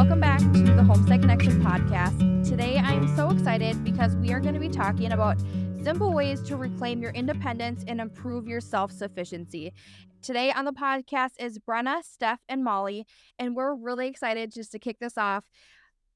Welcome back to the Homestead Connection podcast. Today I am so excited because we are going to be talking about simple ways to reclaim your independence and improve your self sufficiency. Today on the podcast is Brenna, Steph, and Moli, and we're really excited just to kick this off.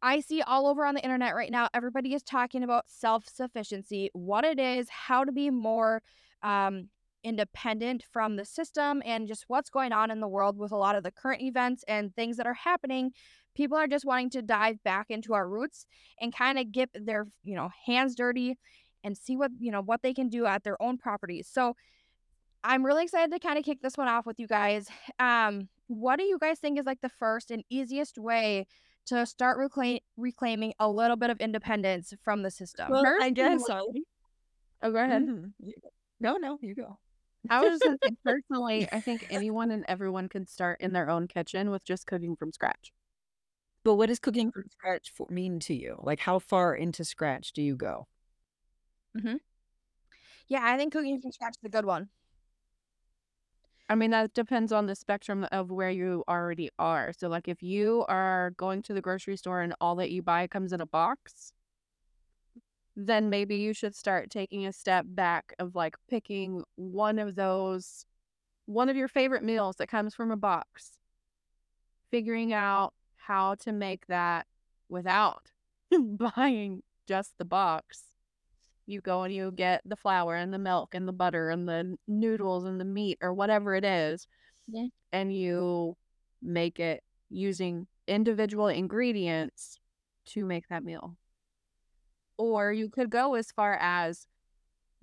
I see all over on the internet right now, everybody is talking about self sufficiency, what it is, how to be more um, independent from the system, and just what's going on in the world with a lot of the current events and things that are happening. People are just wanting to dive back into our roots and kind of get their, you know, hands dirty and see what, you know, what they can do at their own properties. So I'm really excited to kind of kick this one off with you guys. Um, what do you guys think is like the first and easiest way to start reclaim- reclaiming a little bit of independence from the system? Well, First, I guess want- so. Oh, go ahead. Mhm. No, no, you go. I was just personally, I think anyone and everyone can start in their own kitchen with just cooking from scratch. But what does cooking mm-hmm. from scratch for, mean to you? Like, how far into scratch do you go? Mm-hmm. Yeah, I think cooking from scratch is a good one. I mean, that depends on the spectrum of where you already are. So, like, if you are going to the grocery store and all that you buy comes in a box, then maybe you should start taking a step back of like picking one of those, one of your favorite meals that comes from a box, figuring out how to make that without buying just the box. You go and you get the flour and the milk and the butter and the noodles and the meat or whatever it is. Yeah. And you make it using individual ingredients to make that meal. Or you could go as far as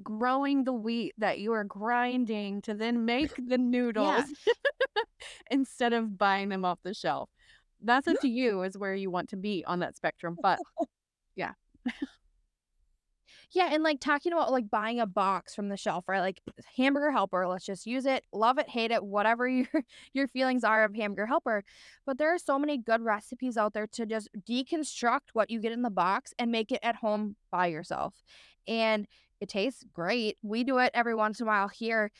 growing the wheat that you are grinding to then make the noodles instead of buying them off the shelf. That's up to you, is where you want to be on that spectrum. But Yeah, Yeah, and like talking about like buying a box from the shelf, right? Like uh, hamburger helper, let's just use it, love it, hate it, whatever your your feelings are of hamburger helper. But there are so many good recipes out there to just deconstruct what you get in the box and make it at home by yourself. And it tastes great. We do it every once in a while here.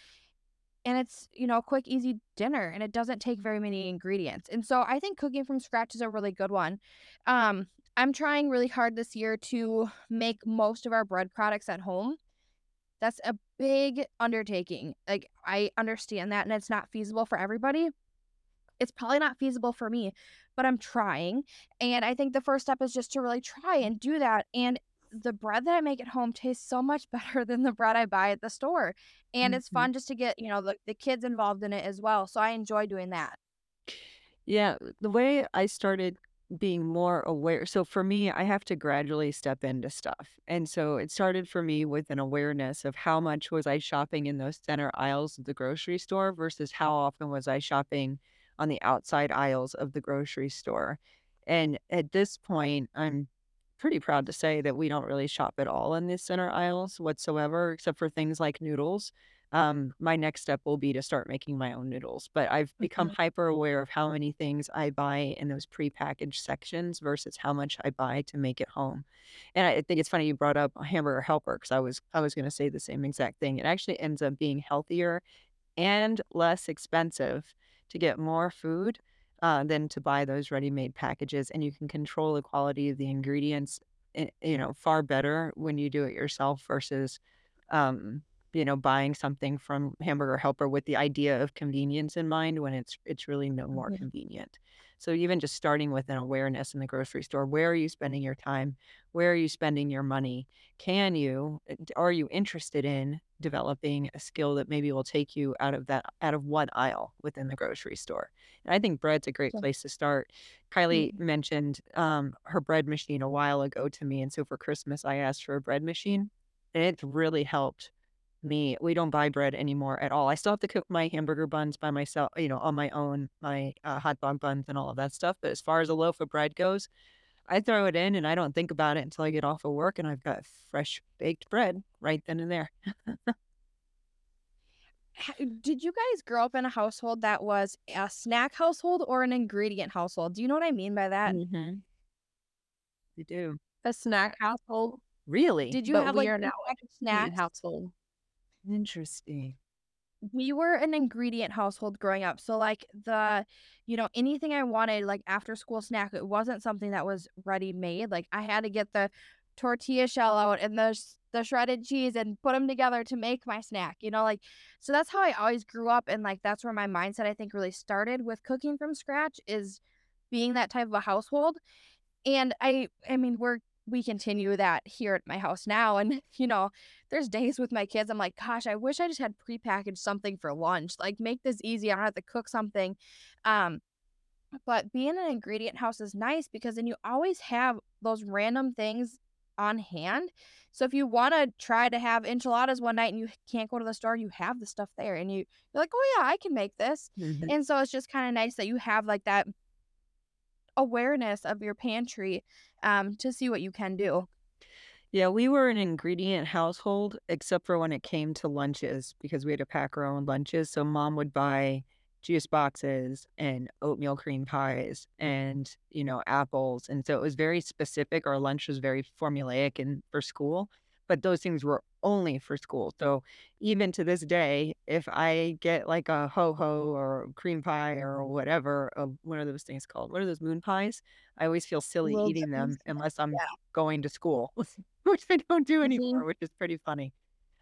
And it's, you know, a quick, easy dinner and it doesn't take very many ingredients. And so I think cooking from scratch is a really good one. Um, I'm trying really hard this year to make most of our bread products at home. That's a big undertaking. Like, I understand that, and it's not feasible for everybody. It's probably not feasible for me, but I'm trying. And I think the first step is just to really try and do that. And the bread that I make at home tastes so much better than the bread I buy at the store. And it's Mhm. fun just to get, you know, the, the kids involved in it as well. So I enjoy doing that. Yeah, the way I started being more aware. So for me, I have to gradually step into stuff. And so it started for me with an awareness of how much was I shopping in those center aisles of the grocery store versus how often was I shopping on the outside aisles of the grocery store. And at this point, I'm pretty proud to say that we don't really shop at all in the center aisles whatsoever, except for things like noodles. Um, my next step will be to start making my own noodles, but I've become hyper aware of how many things I buy in those prepackaged sections versus how much I buy to make it home. And I think it's funny you brought up hamburger helper because I was I was going to say the same exact thing. It actually ends up being healthier and less expensive to get more food uh, than to buy those ready-made packages, and you can control the quality of the ingredients, eh, you know, far better when you do it yourself versus um, you know, buying something from Hamburger Helper with the idea of convenience in mind when it's it's really no more Mhm. convenient. So even just starting with an awareness in the grocery store, where are you spending your time? Where are you spending your money? Can you uh, are you interested in developing a skill that maybe will take you out of that out of one aisle within the grocery store? And I think bread's a great Yeah. place to start. Kylie mentioned um, her bread machine a while ago to me, and so for Christmas I asked for a bread machine, and it's really helped me. We don't buy bread anymore at all. I still have to cook my hamburger buns by myself, you know, on my own, my uh, hot dog buns and all of that stuff. But as far as a loaf of bread goes, I throw it in and I don't think about it until I get off of work and I've got fresh baked bread right then and there. Did you guys grow up in a household that was a snack household or an ingredient household? Do you know what I mean by that? Mm-hmm. You do. a snack household, Really? Did you but have we like are now prepackaged snacks snacks? household. Interesting. we were an ingredient household growing up. So like the, you know, anything I wanted like after school snack, it wasn't something that was ready made. Like I had to get the tortilla shell out and the the shredded cheese and put them together to make my snack. You know, like so that's how I always grew up and like that's where my mindset I think really started with cooking from scratch is being that type of a household. And I I mean, we're we continue that here at my house now. And, you know, there's days with my kids, I'm like, gosh, I wish I just had prepackaged something for lunch. Like, make this easy. I don't have to cook something. Um, but being an ingredient house is nice because then you always have those random things on hand. So if you want to try to have enchiladas one night and you can't go to the store, you have the stuff there and you, you're like, oh yeah, I can make this. Mm-hmm. And so it's just kind of nice that you have like that awareness of your pantry um, to see what you can do. Yeah, we were an ingredient household, except for when it came to lunches, because we had to pack our own lunches. So mom would buy juice boxes and oatmeal cream pies and, you know, apples. And so it was very specific. Our lunch was very formulaic and for school but those things were only for school. So even to this day, if I get like a ho ho or cream pie or whatever, uh, what are those things called? What are those moon pies? I always feel silly Little eating them unless I'm yeah. going to school, which I don't do anymore, mm-hmm. which is pretty funny.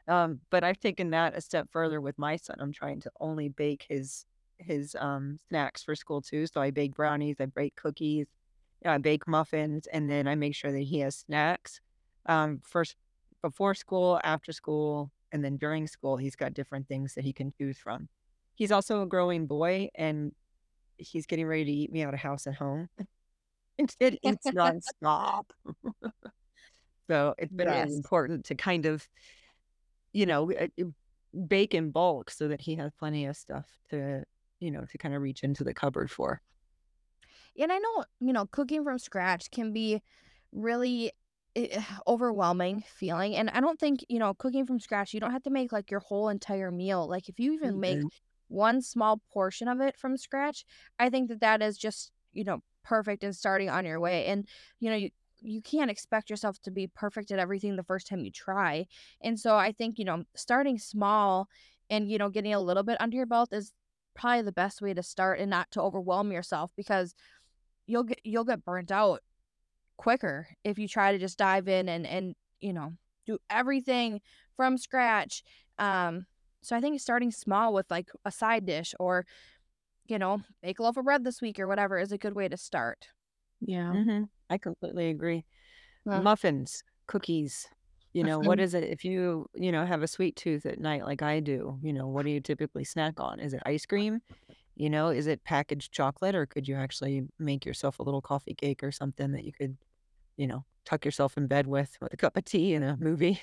Um, but I've taken that a step further with my son. I'm trying to only bake his his um, snacks for school too. So I bake brownies, I bake cookies, I bake muffins, and then I make sure that he has snacks. Um, first before school, after school, and then during school, he's got different things that he can choose from. He's also a growing boy and he's getting ready to eat me out of house and home. it eats nonstop. so it's been yes. really important to kind of, you know, uh, uh, bake in bulk so that he has plenty of stuff to, you know, to kind of reach into the cupboard for. And I know, you know, cooking from scratch can be really it, eh, overwhelming feeling. And I don't think, you know, cooking from scratch, you don't have to make like your whole entire meal. Like if you even mm-hmm. make one small portion of it from scratch, I think that that is just, you know, perfect and starting on your way. And, you know, you, you can't expect yourself to be perfect at everything the first time you try. And so I think, you know, starting small and, you know, getting a little bit under your belt is probably the best way to start and not to overwhelm yourself because you'll get you'll get burnt out quicker if you try to just dive in and and you know do everything from scratch um so i think starting small with like a side dish or you know make a loaf of bread this week or whatever is a good way to start. Yeah. Mm-hmm. i completely agree. Well, muffins cookies you know what is it if you you know have a sweet tooth at night like i do you know what do you typically snack on? Is it ice cream? You know is it packaged chocolate or could you actually make yourself a little coffee cake or something that you could you know, tuck yourself in bed with with a cup of tea and a movie.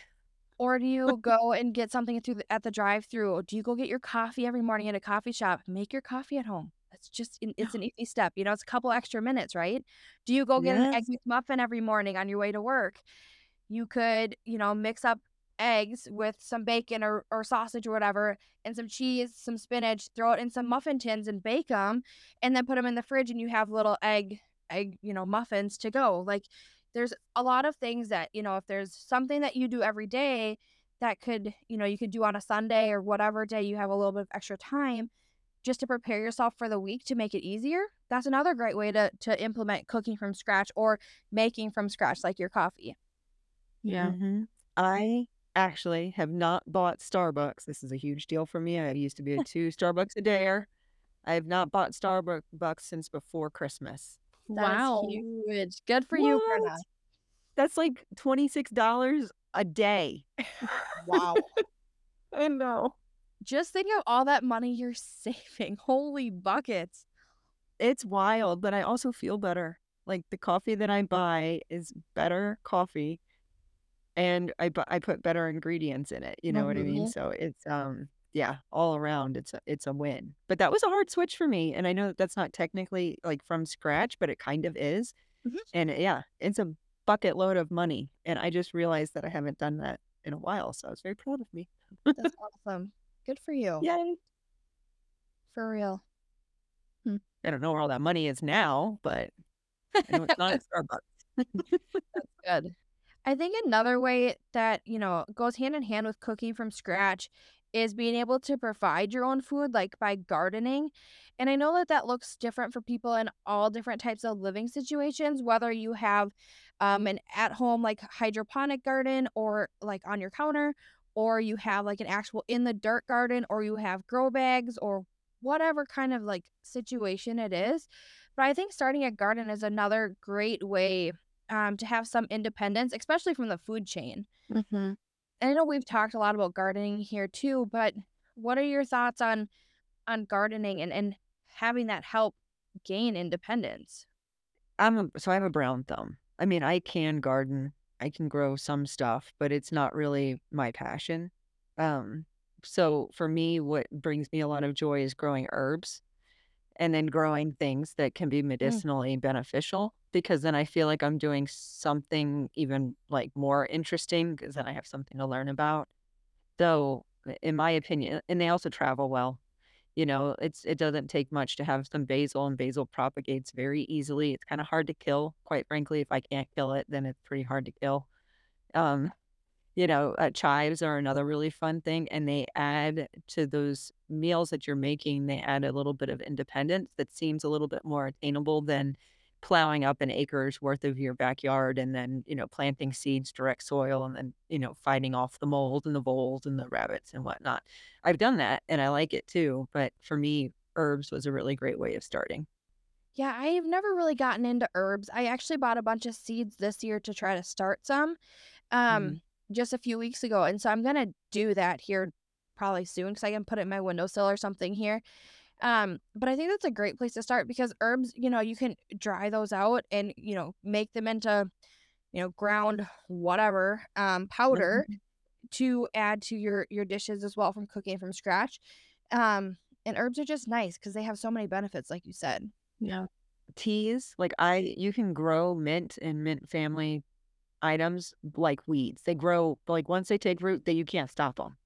Or do you go and get something through the, at the drive-through? Do you go get your coffee every morning at a coffee shop? Make your coffee at home. It's just it's an easy step. You know, it's a couple extra minutes, right? Do you go get yes. an egg muffin every morning on your way to work? You could, you know, mix up eggs with some bacon or, or sausage or whatever and some cheese, some spinach, throw it in some muffin tins and bake them and then put them in the fridge and you have little egg egg, you know, muffins to go. Like there's a lot of things that, you know, if there's something that you do every day that could, you know, you could do on a Sunday or whatever day you have a little bit of extra time just to prepare yourself for the week to make it easier. That's another great way to to implement cooking from scratch or making from scratch like your coffee. Yeah. Mm-hmm. I actually have not bought Starbucks. This is a huge deal for me. I used to be a two Starbucks a day. I have not bought Starbucks since before Christmas. Wow. huge. Good for what? you, Brenna. That's like $26 a day. Wow. I know. Just think of all that money you're saving. Holy buckets. It's wild, but I also feel better. Like the coffee that I buy is better coffee and I I put better ingredients in it, you know mm-hmm. what I mean? Mm-hmm. So it's um yeah, all around it's a, it's a win. But that was a hard switch for me, and I know that that's not technically like from scratch, but it kind of is. Mm-hmm. And yeah, it's a bucket load of money, and I just realized that I haven't done that in a while, so I was very proud of me. that's awesome. Good for you. Yay! For real. Hmm. I don't know where all that money is now, but I know it's not at Starbucks. that's good. I think another way that, you know, goes hand in hand with cooking from scratch is being able to provide your own food, like by gardening. And I know that that looks different for people in all different types of living situations, whether you have um, an at home, like hydroponic garden or like on your counter, or you have like an actual in the dirt garden, or you have grow bags or whatever kind of like situation it is. But I think starting a garden is another great way um, to have some independence, especially from the food chain. Mm-hmm. I know we've talked a lot about gardening here too, but what are your thoughts on on gardening and, and having that help gain independence? I'm a, so I have a brown thumb. I mean, I can garden, I can grow some stuff, but it's not really my passion. Um, so for me, what brings me a lot of joy is growing herbs and then growing things that can be Mm. medicinally beneficial because then I feel like I'm doing something even like more interesting because then I have something to learn about. So, in my opinion, and they also travel well. You know, it's it doesn't take much to have some basil, and basil propagates very easily. It's kind of hard to kill, quite frankly. If I can't kill it, then it's pretty hard to kill. Um, you know, uh, chives are another really fun thing, and they add to those meals that you're making, they add a little bit of independence that seems a little bit more attainable than plowing up an acre's worth of your backyard and then, you know, planting seeds, direct soil, and then, you know, fighting off the mold and the voles and the rabbits and whatnot. I've done that and I like it too, but for me, herbs was a really great way of starting. Yeah, I've never really gotten into herbs. I actually bought a bunch of seeds this year to try to start some Mm. Just a few weeks ago. And so I'm gonna do that here probably soon because I can put it in my windowsill or something here. Um, but I think that's a great place to start because herbs, you know, you can dry those out and, you know, make them into, you know, ground whatever, um, powder Mhm. to add to your your dishes as well from cooking from scratch. Um, and herbs are just nice because they have so many benefits, like you said. Yeah. Teas, like I, you can grow mint and mint family items like weeds. They grow like once they take root, that you can't stop them.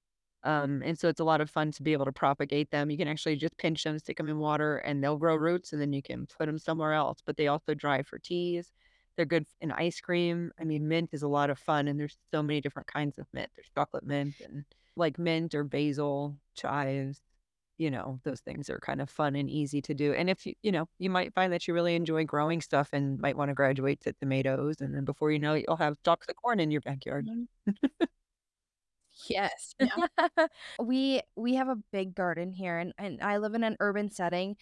Um, and so it's a lot of fun to be able to propagate them. You can actually just pinch them, stick them in water, and they'll grow roots, and then you can put them somewhere else. But they also dry for teas. They're good in ice cream. I mean, mint is a lot of fun, and there's so many different kinds of mint. There's chocolate mint and like mint or basil, chives. You know, those things are kind of fun and easy to do. And if you, you know, you might find that you really enjoy growing stuff and might want to graduate to tomatoes, and then before you know it, you'll have stalks of corn in your backyard. Yes. Yeah. we we have a big garden here and, and I live in an urban setting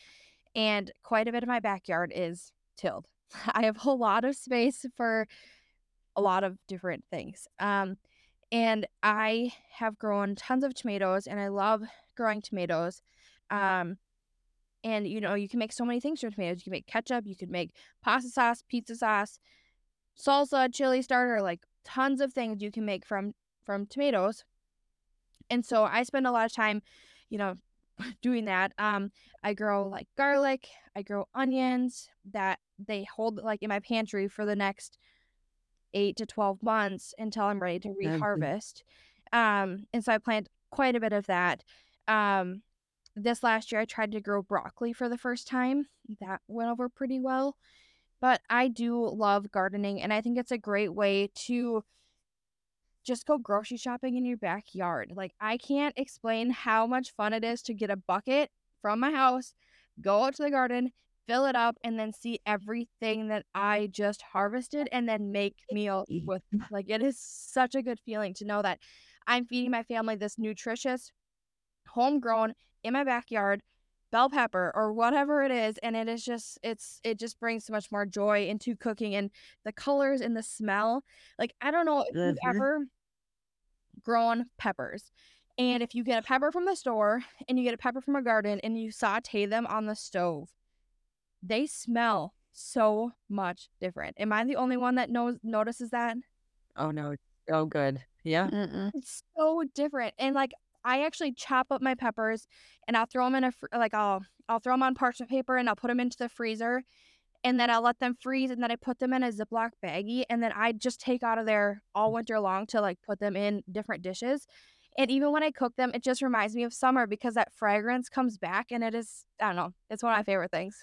and quite a bit of my backyard is tilled. I have a lot of space for a lot of different things. Um and I have grown tons of tomatoes and I love growing tomatoes. Um and you know, you can make so many things from tomatoes. You can make ketchup, you could make pasta sauce, pizza sauce, salsa, chili starter, like tons of things you can make from from tomatoes. And so I spend a lot of time, you know, doing that. Um, I grow like garlic, I grow onions that they hold like in my pantry for the next eight to 12 months until I'm ready to reharvest. Um, and so I plant quite a bit of that. Um, this last year I tried to grow broccoli for the first time. That went over pretty well. But I do love gardening, and I think it's a great way to just go grocery shopping in your backyard. Like, I can't explain how much fun it is to get a bucket from my house, go out to the garden, fill it up, and then see everything that I just harvested and then make meals with. Like, it is such a good feeling to know that I'm feeding my family this nutritious, homegrown, in my backyard bell pepper or whatever it is and it is just it's it just brings so much more joy into cooking and the colors and the smell like i don't know if you've Mhm. ever grown peppers and if you get a pepper from the store and you get a pepper from a garden and you saute them on the stove they smell so much different am i the only one that knows notices that Oh no. Oh good. Yeah. Mm-mm. It's so different. And like I actually chop up my peppers and I'll throw them in a fr- like I'll I'll throw them on parchment paper and I'll put them into the freezer and then I'll let them freeze and then I put them in a Ziploc baggie and then I just take out of there all winter long to like put them in different dishes. And even when I cook them, it just reminds me of summer because that fragrance comes back and it is I don't know, it's one of my favorite things.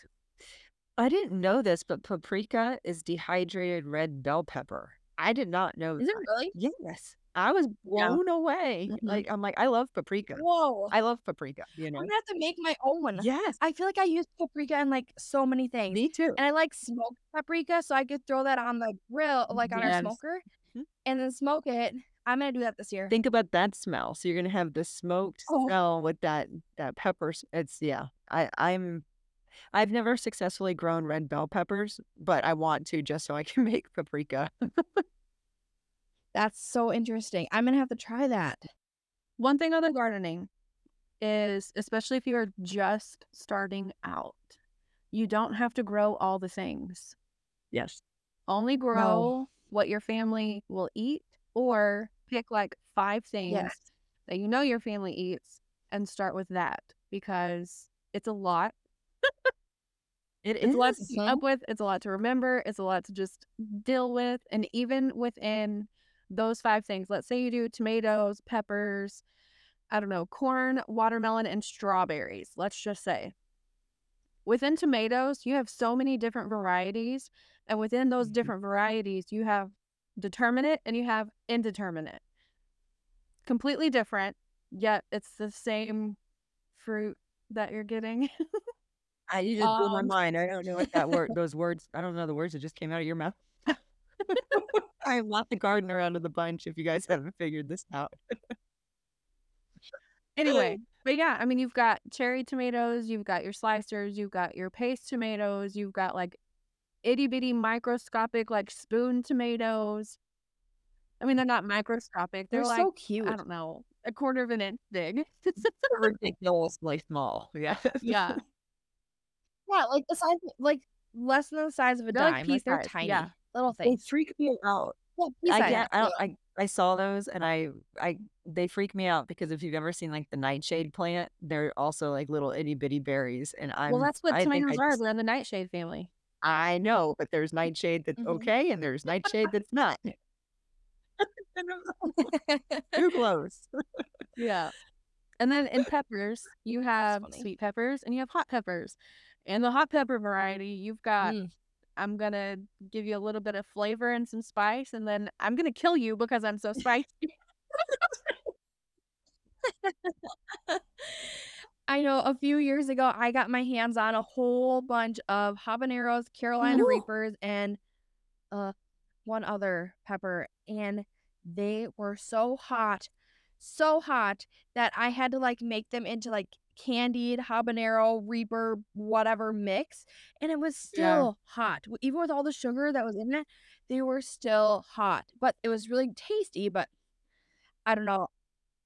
I didn't know this, but paprika is dehydrated red bell pepper. I did not know Is it that. really? Yes. I was Yeah. blown away. Mhm. Like I'm like, I love paprika. Whoa. I love paprika, you know. I'm gonna have to make my own. Yes, I feel like I use paprika in like so many things. me too. And I like smoked paprika, so I could throw that on the grill, like on our Yes. smoker, Mhm. and then smoke it. I'm gonna do that this year. Think about that smell. So you're gonna have the smoked Oh. smell with that that pepper. It's yeah. I I'm I've never successfully grown red bell peppers, but I want to just so I can make paprika. That's so interesting. I'm gonna have to try that. One thing on the gardening is, especially if you're just starting out, you don't have to grow all the things. Yes. Only grow what your family will eat, or pick like five things Yes. that you know your family eats and start with that because it's a lot. It It's a lot to keep up with. It's a lot to remember. It's a lot to just deal with. And even within those five things, let's say you do tomatoes, peppers, I don't know, corn, watermelon, and strawberries, let's just say. Within tomatoes, you have so many different varieties. And within those Mhm. different varieties, you have determinate and you have indeterminate. Completely different, yet it's the same fruit that you're getting. I you just blew my Um, mind. I don't know what that word those words I don't know the words that just came out of your mouth. I'm not the gardener out of the bunch if you guys haven't figured this out. Anyway, but yeah, I mean, you've got cherry tomatoes, you've got your slicers, you've got your paste tomatoes, you've got like itty bitty microscopic like spoon tomatoes. I mean, they're not microscopic. They're, They're like so cute. I don't know, a quarter of an inch big. Ridiculously small. Yeah. yeah, Yeah, like the size, like less than the size of a They're dime. Like they're tiny, yeah. Little thing. They freak me out. Pea I get I don't I I saw those and I I they freak me out because if you've ever seen like the nightshade plant, they're also like little itty bitty berries and I'm well, that's what I tomatoes are. They're in the nightshade family. I know, but there's nightshade that's Mhm. okay and there's nightshade that's not. Too close. Yeah. And then in peppers, you have sweet peppers and you have hot peppers. And the hot pepper variety, you've got Mm. I'm gonna give you a little bit of flavor and some spice, and then I'm gonna kill you because I'm so spicy. I know a few years ago, I got my hands on a whole bunch of habaneros, Carolina. Reapers, and uh, one other pepper, and they were so hot, so hot that I had to like make them into like candied habanero Reaper whatever mix, and it was Yeah. still hot. Even with all the sugar that was in it, they were still hot. But it was really tasty. But I don't know.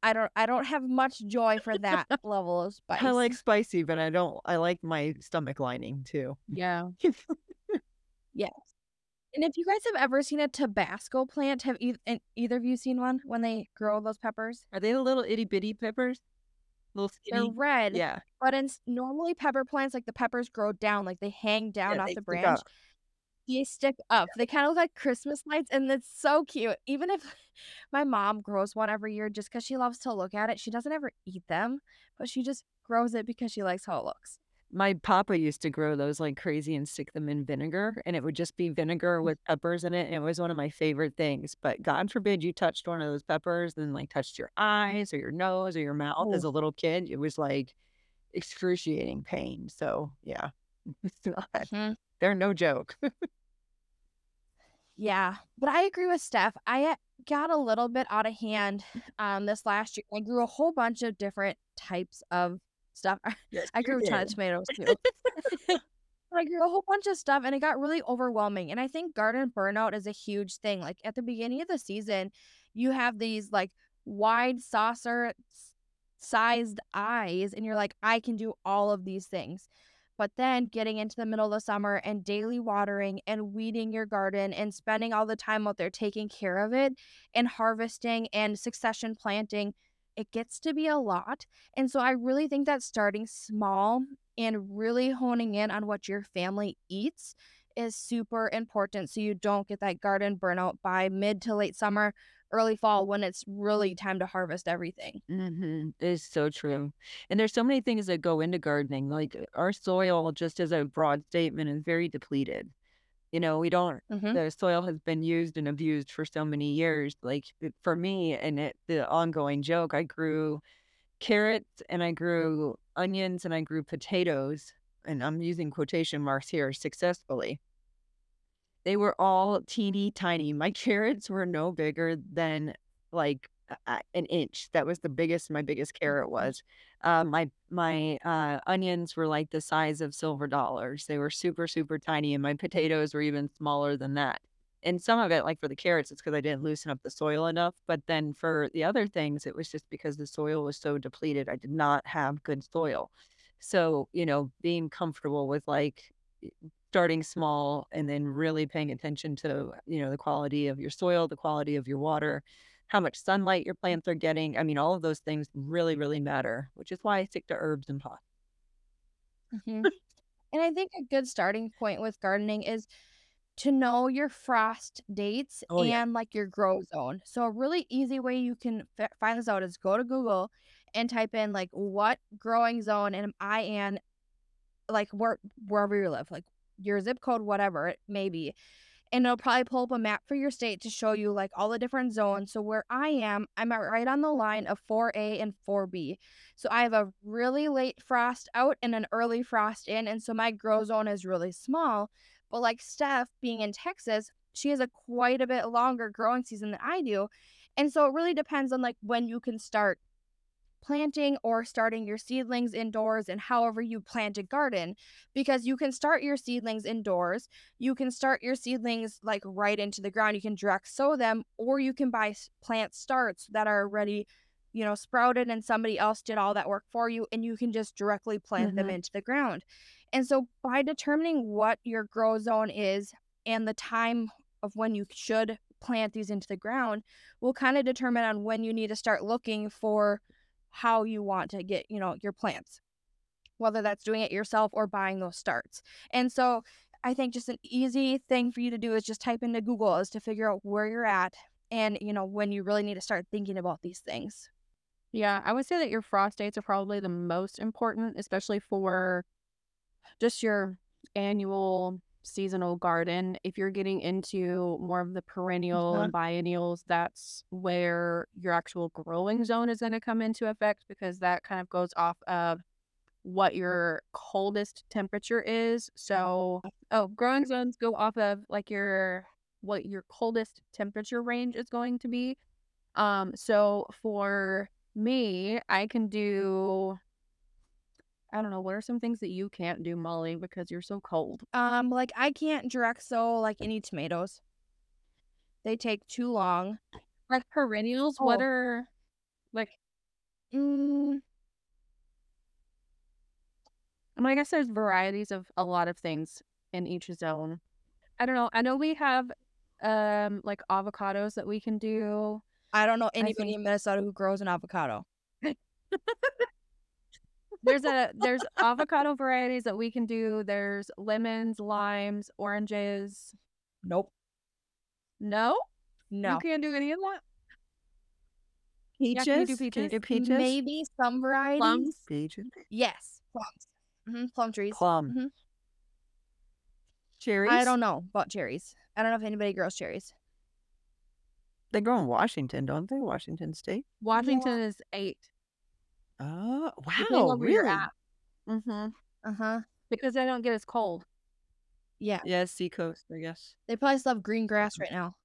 I don't. I don't have much joy for that level of spice. I like spicy, but I don't I like my stomach lining too. Yeah. Yes. And if you guys have ever seen a Tabasco plant, have e- either of you seen one when they grow those peppers? Are they the little itty bitty peppers? Little They're red, Yeah. but in normally pepper plants, like the peppers grow down, like they hang down Yeah, off they the stick branch. up. They stick up. They kind of look like Christmas lights, and it's so cute. Even if my mom grows one every year just because she loves to look at it, she doesn't ever eat them, but she just grows it because she likes how it looks. My papa used to grow those like crazy and stick them in vinegar, and it would just be vinegar with peppers in it. And it was one of my favorite things. But God forbid you touched one of those peppers and like touched your eyes or your nose or your mouth as a little kid. It was like excruciating pain. So yeah, it's not, Mhm. they're no joke. Yeah, but I agree with Steph. I got a little bit out of hand um this last year. I grew a whole bunch of different types of stuff. yes, I grew a ton of tomatoes too. I grew a whole bunch of stuff and it got really overwhelming. And I think garden burnout is a huge thing. Like at the beginning of the season, you have these like wide saucer sized eyes, and you're like, I can do all of these things. But then getting into the middle of the summer and daily watering and weeding your garden and spending all the time out there taking care of it and harvesting and succession planting, it gets to be a lot. And so I really think that starting small and really honing in on what your family eats is super important so you don't get that garden burnout by mid to late summer, early fall when it's really time to harvest everything. Mm-hmm. It's so true. And there's so many things that go into gardening. Like our soil, just as a broad statement, is very depleted. You know, we don't Mhm. the soil has been used and abused for so many years. Like for me and it, the ongoing joke, I grew carrots and I grew onions and I grew potatoes, and I'm using quotation marks here successfully. They were all teeny tiny. My carrots were no bigger than like an inch. That was the biggest my biggest carrot was. Uh, my my uh, onions were like the size of silver dollars. They were super super tiny, and my potatoes were even smaller than that. And some of it, like for the carrots, it's because I didn't loosen up the soil enough. But then for the other things, it was just because the soil was so depleted. I did not have good soil. So, you know, being comfortable with like starting small and then really paying attention to, you know, the quality of your soil, the quality of your water, how much sunlight your plants are getting. I mean, all of those things really, really matter, which is why I stick to herbs and pots. Mhm. and I think a good starting point with gardening is to know your frost dates Oh, yeah. and like your grow zone. So a really easy way you can f- find this out is go to Google and type in like what growing zone am I in, like where wherever you live, like your zip code, whatever it may be. And it'll probably pull up a map for your state to show you like all the different zones. So where I am, I'm at right on the line of 4A and 4B. So I have a really late frost out and an early frost in. And so my grow zone is really small. But like Steph being in Texas, she has a quite a bit longer growing season than I do. And so it really depends on like when you can start planting or starting your seedlings indoors and however you plant a garden because you can start your seedlings indoors you can start your seedlings like right into the ground you can direct sow them or you can buy plant starts that are already you know sprouted and somebody else did all that work for you and you can just directly plant them Mhm. into the ground and so by determining what your grow zone is and the time of when you should plant these into the ground will kind of determine on when you need to start looking for how you want to get, you know, your plants. Whether that's doing it yourself or buying those starts. And so I think just an easy thing for you to do is just type into Google is to figure out where you're at and, you know, when you really need to start thinking about these things. Yeah, I would say that your frost dates are probably the most important, especially for just your annual seasonal garden. If you're getting into more of the perennial Uh-huh. and biennials, that's where your actual growing zone is going to come into effect because that kind of goes off of what your coldest temperature is. So, oh, growing zones go off of like your what your coldest temperature range is going to be. Um, so for me, I can do I don't know, what are some things that you can't do, Moli, because you're so cold? Um, like I can't direct sow like any tomatoes. They take too long. Like perennials, what Oh. are like Mm, I mean, I guess there's varieties of a lot of things in each zone. I don't know. I know we have um like avocados that we can do. I don't know anybody think- in Minnesota who grows an avocado. There's a there's avocado varieties that we can do. There's lemons, limes, oranges. Nope. No? No. You can't do any of that? Peaches? Yeah, can you do Can you peaches? do peaches? Maybe some varieties. Plums? Peaches. Yes. Plums. hmm Plum trees. Plum. Mhm. Cherries? I don't know about cherries. I don't know if anybody grows cherries. They grow in Washington, don't they? Washington State. Washington is eight. Oh, wow. on where you're Really? Mm-hmm. Uh huh. Because they don't get as cold. Yeah. Yeah, seacoast, I guess. They probably still have green grass right now.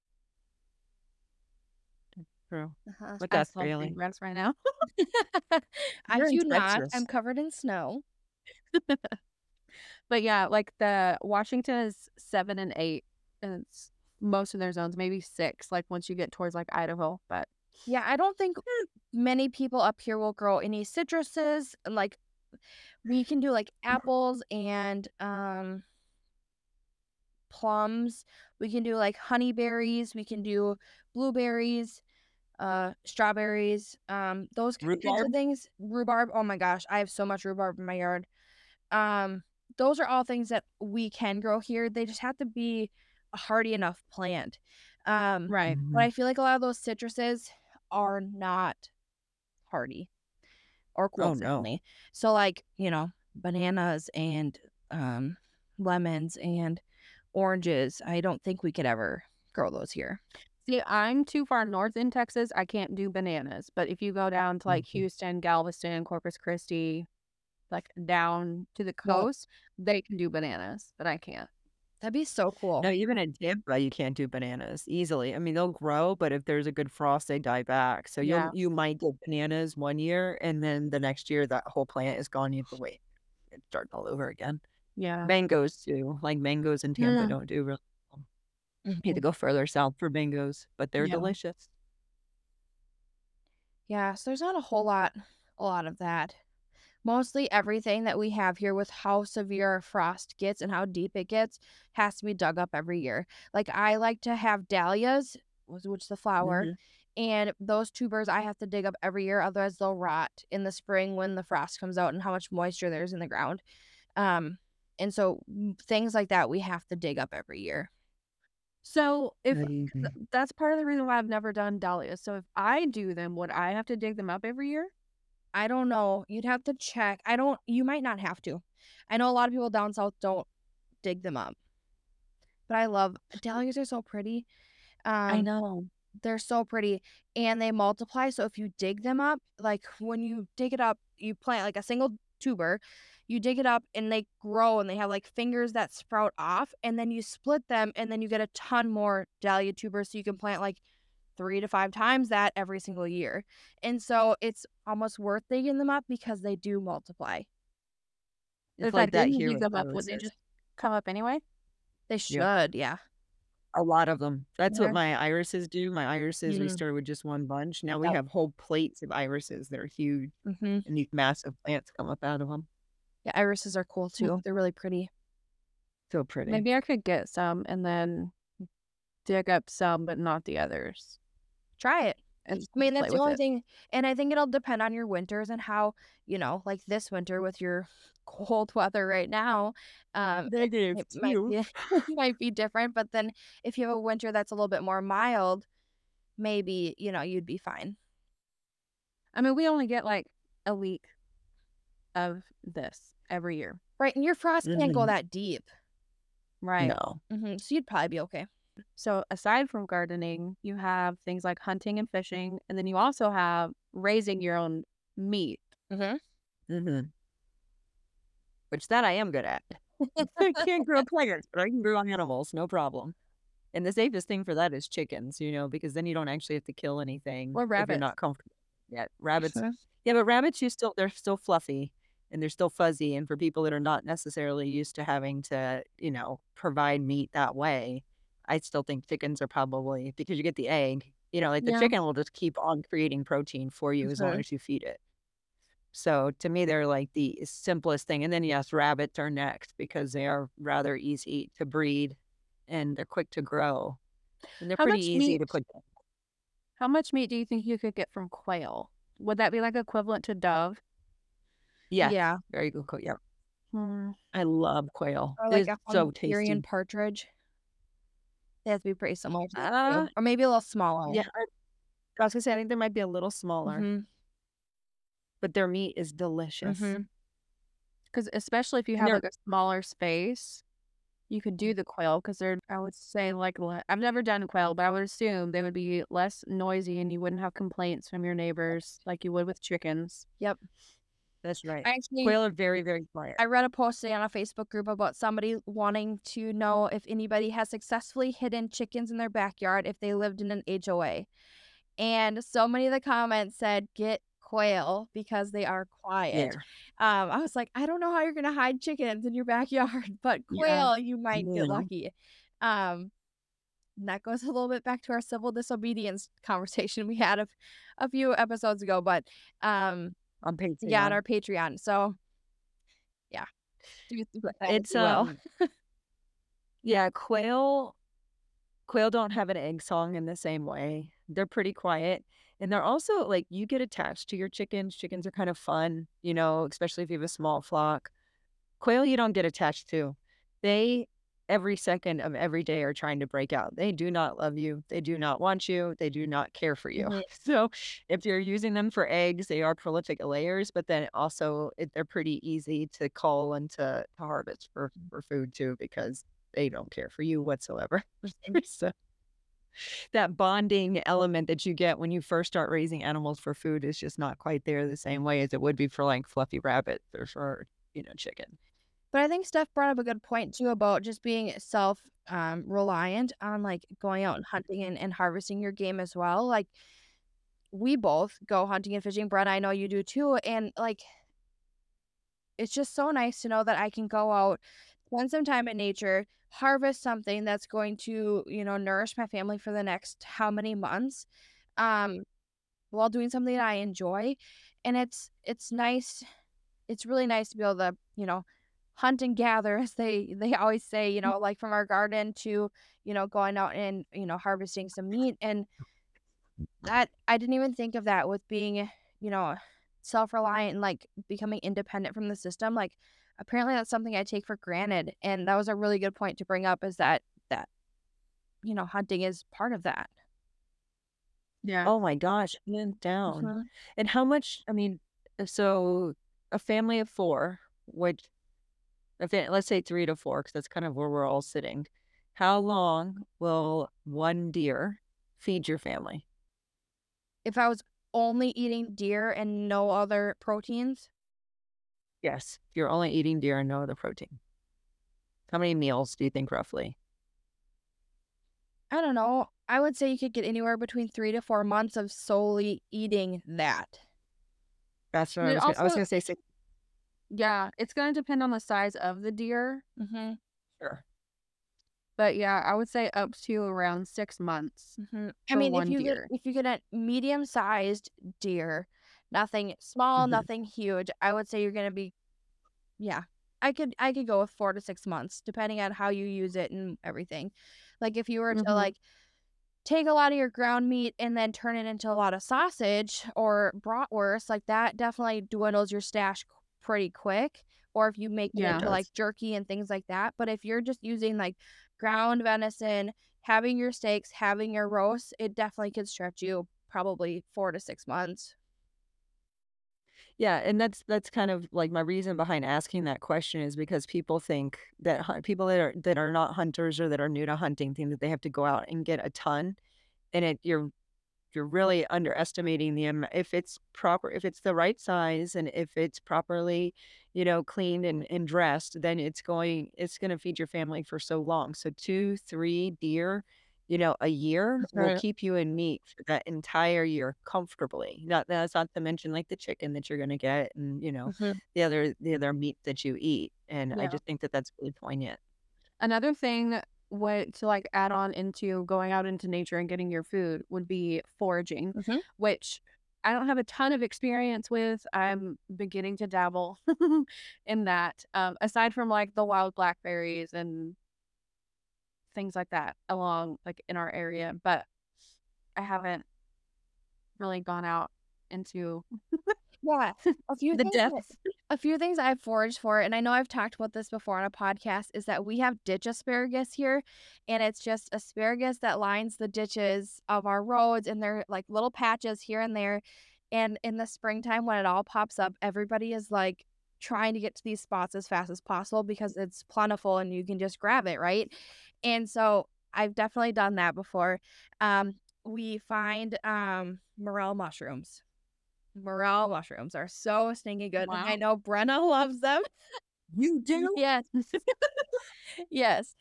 True. Uh-huh. But I that's green grass right now. I do not. I'm covered in snow. But yeah, like the Washington is seven and eight, and it's most of their zones, maybe six. Like once you get towards like Idaho, but Yeah, I don't think many people up here will grow any citruses. Like we can do like apples and um plums. We can do like honeyberries. We can do blueberries, uh strawberries, um those kinds Rhubarb? of things. Rhubarb. Oh my gosh, I have so much rhubarb in my yard. Um those are all things that we can grow here. They just have to be a hardy enough plant. Um right. but I feel like a lot of those citruses are not hardy or cool Oh, no. friendly. So like, you know, bananas and um lemons and oranges. I don't think we could ever grow those here. See, I'm too far north in Texas. I can't do bananas. But if you go down to like Mhm. Houston, Galveston, Corpus Christi, like down to the Well- coast, they can do bananas, but I can't. That'd be so cool. No, even in Tampa, you can't do bananas easily. I mean, they'll grow, but if there's a good frost, they die back. So you'll Yeah. you might get bananas one year, and then the next year that whole plant is gone. You have to wait. It's starting all over again. Yeah. Mangoes too, like mangoes in Tampa Mm. don't do really. well. You have Mhm. to go further south for mangoes, but they're Yeah. delicious. Yeah, so there's not a whole lot a lot of that. Mostly everything that we have here with how severe our frost gets and how deep it gets has to be dug up every year. Like I like to have dahlias, which is the flower, Mhm. and those tubers I have to dig up every year, otherwise they'll rot in the spring when the frost comes out and how much moisture there's in the ground. Um, and so things like that we have to dig up every year. So if Mhm. th- that's part of the reason why I've never done dahlias. So if I do them, would I have to dig them up every year? I don't know. You'd have to check. I don't. You might not have to. I know a lot of people down south don't dig them up, but I love dahlias. Are so pretty. Um, I know. they're so pretty, and they multiply. So if you dig them up, like when you dig it up, you plant like a single tuber. You dig it up, and they grow, and they have like fingers that sprout off, and then you split them, and then you get a ton more dahlia tubers. So you can plant like three to five times that every single year. And so it's almost worth digging them up because they do multiply. It's if like I didn't here dig them up, would they just come up anyway? They should, yeah. A lot of them. That's Yeah. what my irises do. My irises, we Mhm. started with just one bunch. Now we Yep. have whole plates of irises that are huge, hmm and these massive plants come up out of them. Yeah, irises are cool too. They're really pretty. So pretty. Maybe I could get some and then dig up some, but not the others. Try it. I mean, that's the only it. thing. And I think it'll depend on your winters and how, you know, like this winter with your cold weather right now. Um, Negative it might be, might be different. But then if you have a winter that's a little bit more mild, maybe, you know, you'd be fine. I mean, we only get like a week of this every year, Right. And your frost can't go Mhm. that deep. right? No. hmm So you'd probably be okay. So aside from gardening, you have things like hunting and fishing, and then you also have raising your own meat. Mm-hmm. hmm Which that I am good at. I can't grow plants, but I can grow on animals, no problem. And the safest thing for that is chickens, you know, because then you don't actually have to kill anything Or if rabbits. you're not comfortable. Yeah, rabbits. Sure. Yeah, but rabbits, you still they're still fluffy and they're still fuzzy. And for people that are not necessarily used to having to, you know, provide meat that way, I still think chickens are probably because you get the egg. You know, like the Yeah. chicken will just keep on creating protein for you as long Mhm. as you feed it. So to me, they're like the simplest thing. And then yes, rabbits are next because they are rather easy to breed and they're quick to grow. And they're How pretty easy to meat- put. How much meat do you think you could get from quail? Would that be like equivalent to dove? Yeah, Yeah. very good. Yeah, Hmm. I love quail. Or like it's a so tasty. partridge. They have to be pretty similar to. Uh, or maybe a little smaller. Yeah, I, was gonna say I think there might be a little smaller, Mhm, but their meat is delicious. Because especially if you have like a smaller space, you could do the quail because they're, I would say, like, I've never done quail, but I would assume they would be less noisy and you wouldn't have complaints from your neighbors like you would with chickens. Yep. That's right. I actually Quail are very very quiet. I read a post today on a Facebook group about somebody wanting to know if anybody has successfully hidden chickens in their backyard if they lived in an HOA. And so many of the comments said, get quail because they are quiet. Um, I was like, I don't know how you're going to hide chickens in your backyard, but Yeah. quail, you might get lucky. Um, and that goes a little bit back to our civil disobedience conversation we had a, a few episodes ago, but um, on Patreon. yeah, on our Patreon. So, yeah, do with that as it's you will. um yeah quail quail don't have an egg song in the same way they're pretty quiet and they're also like you get attached to your chickens chickens are kind of fun you know especially if you have a small flock quail you don't get attached to they every second of every day are trying to break out they do not love you they do not want you they do not care for you Mhm. so if you're using them for eggs they are prolific layers but then also it, they're pretty easy to cull and to, to harvest for, for food too because they don't care for you whatsoever. so that bonding element that you get when you first start raising animals for food is just not quite there the same way as it would be for like fluffy rabbits or for, you know, chicken. But I think Steph brought up a good point too about just being self um, reliant on like going out and hunting and, and harvesting your game as well. Like we both go hunting and fishing. Brett, I know you do too. And like it's just so nice to know that I can go out, spend some time in nature, harvest something that's going to, you know, nourish my family for the next how many months, um, while doing something that I enjoy. And it's it's nice. It's really nice to be able to, you know, hunt and gather, as they they always say, you know, like from our garden to, you know, going out and you know harvesting some meat. And that I didn't even think of that with being, you know, self-reliant and like becoming independent from the system like apparently that's something i take for granted and that was a really good point to bring up is that that you know hunting is part of that Yeah. Oh my gosh, hands down. Mhm. And how much, I mean, so a family of four, which, if it, let's say three to four, because that's kind of where we're all sitting. How long will one deer feed your family? if i was only eating deer and no other proteins Yes, if you're only eating deer and no other protein. How many meals do you think roughly? i don't know i would say you could get anywhere between three to four months of solely eating that That's what I was. Gonna, I was gonna say six. Yeah. It's going to depend on the size of the deer. mm-hmm. Sure. But yeah, I would say up to around six months. Mm-hmm. I mean, if you deer. get if you get a medium sized deer, nothing small, Mhm. nothing huge, I would say you're gonna be, yeah, I could I could go with four to six months, depending on how you use it and everything. Like if you were to Mhm. like take a lot of your ground meat and then turn it into a lot of sausage or bratwurst, like that definitely dwindles your stash pretty quick. Or if you make it into like jerky and things like that. But if you're just using like ground venison, having your steaks, having your roast, it definitely could stretch you probably four to six months. Yeah, and that's that's kind of like my reason behind asking that question is because people think that people that are that are not hunters or that are new to hunting think that they have to go out and get a ton, and it you're you're mm. really underestimating the amount if it's proper if it's the right size and if it's properly you know cleaned and, and dressed then it's going it's going to feed your family for so long. So two three deer you know a year will keep you in meat for that entire year comfortably. Not that's not to mention like the chicken that you're going to get and you know mm-hmm. the other the other meat that you eat and i just think that that's really poignant. Another thing what to like add on into going out into nature and getting your food would be foraging, Mhm. which I don't have a ton of experience with. I'm beginning to dabble in that. Um, aside from like the wild blackberries and things like that along like in our area, but I haven't really gone out into Yeah, a few the things that- a few things I've foraged for, and I know I've talked about this before on a podcast, is that we have ditch asparagus here, and it's just asparagus that lines the ditches of our roads, and they're like little patches here and there. And in the springtime, when it all pops up, everybody is like trying to get to these spots as fast as possible because it's plentiful and you can just grab it, right? And so I've definitely done that before. Um, we find um morel mushrooms. Morel mushrooms are so stinking good. and I know Brenna loves them. you do Yes. yes.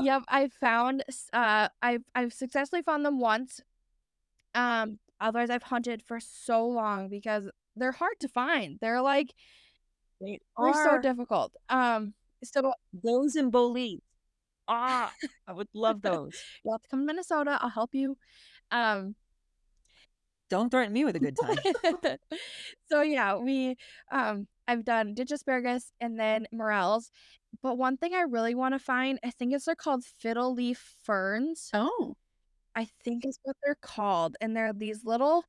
Yep, I've found uh I've I've successfully found them once. Um otherwise I've hunted for so long because they're hard to find. They're like they they're so difficult. Um so those in Belize. Ah, I would love those. you'll have to come to Minnesota. I'll help you. Um Don't threaten me with a good time. so yeah, we um I've done ditch asparagus and then morels. But one thing I really want to find, I think it's they're called fiddle leaf ferns. Oh. I think is what they're called. And they're these little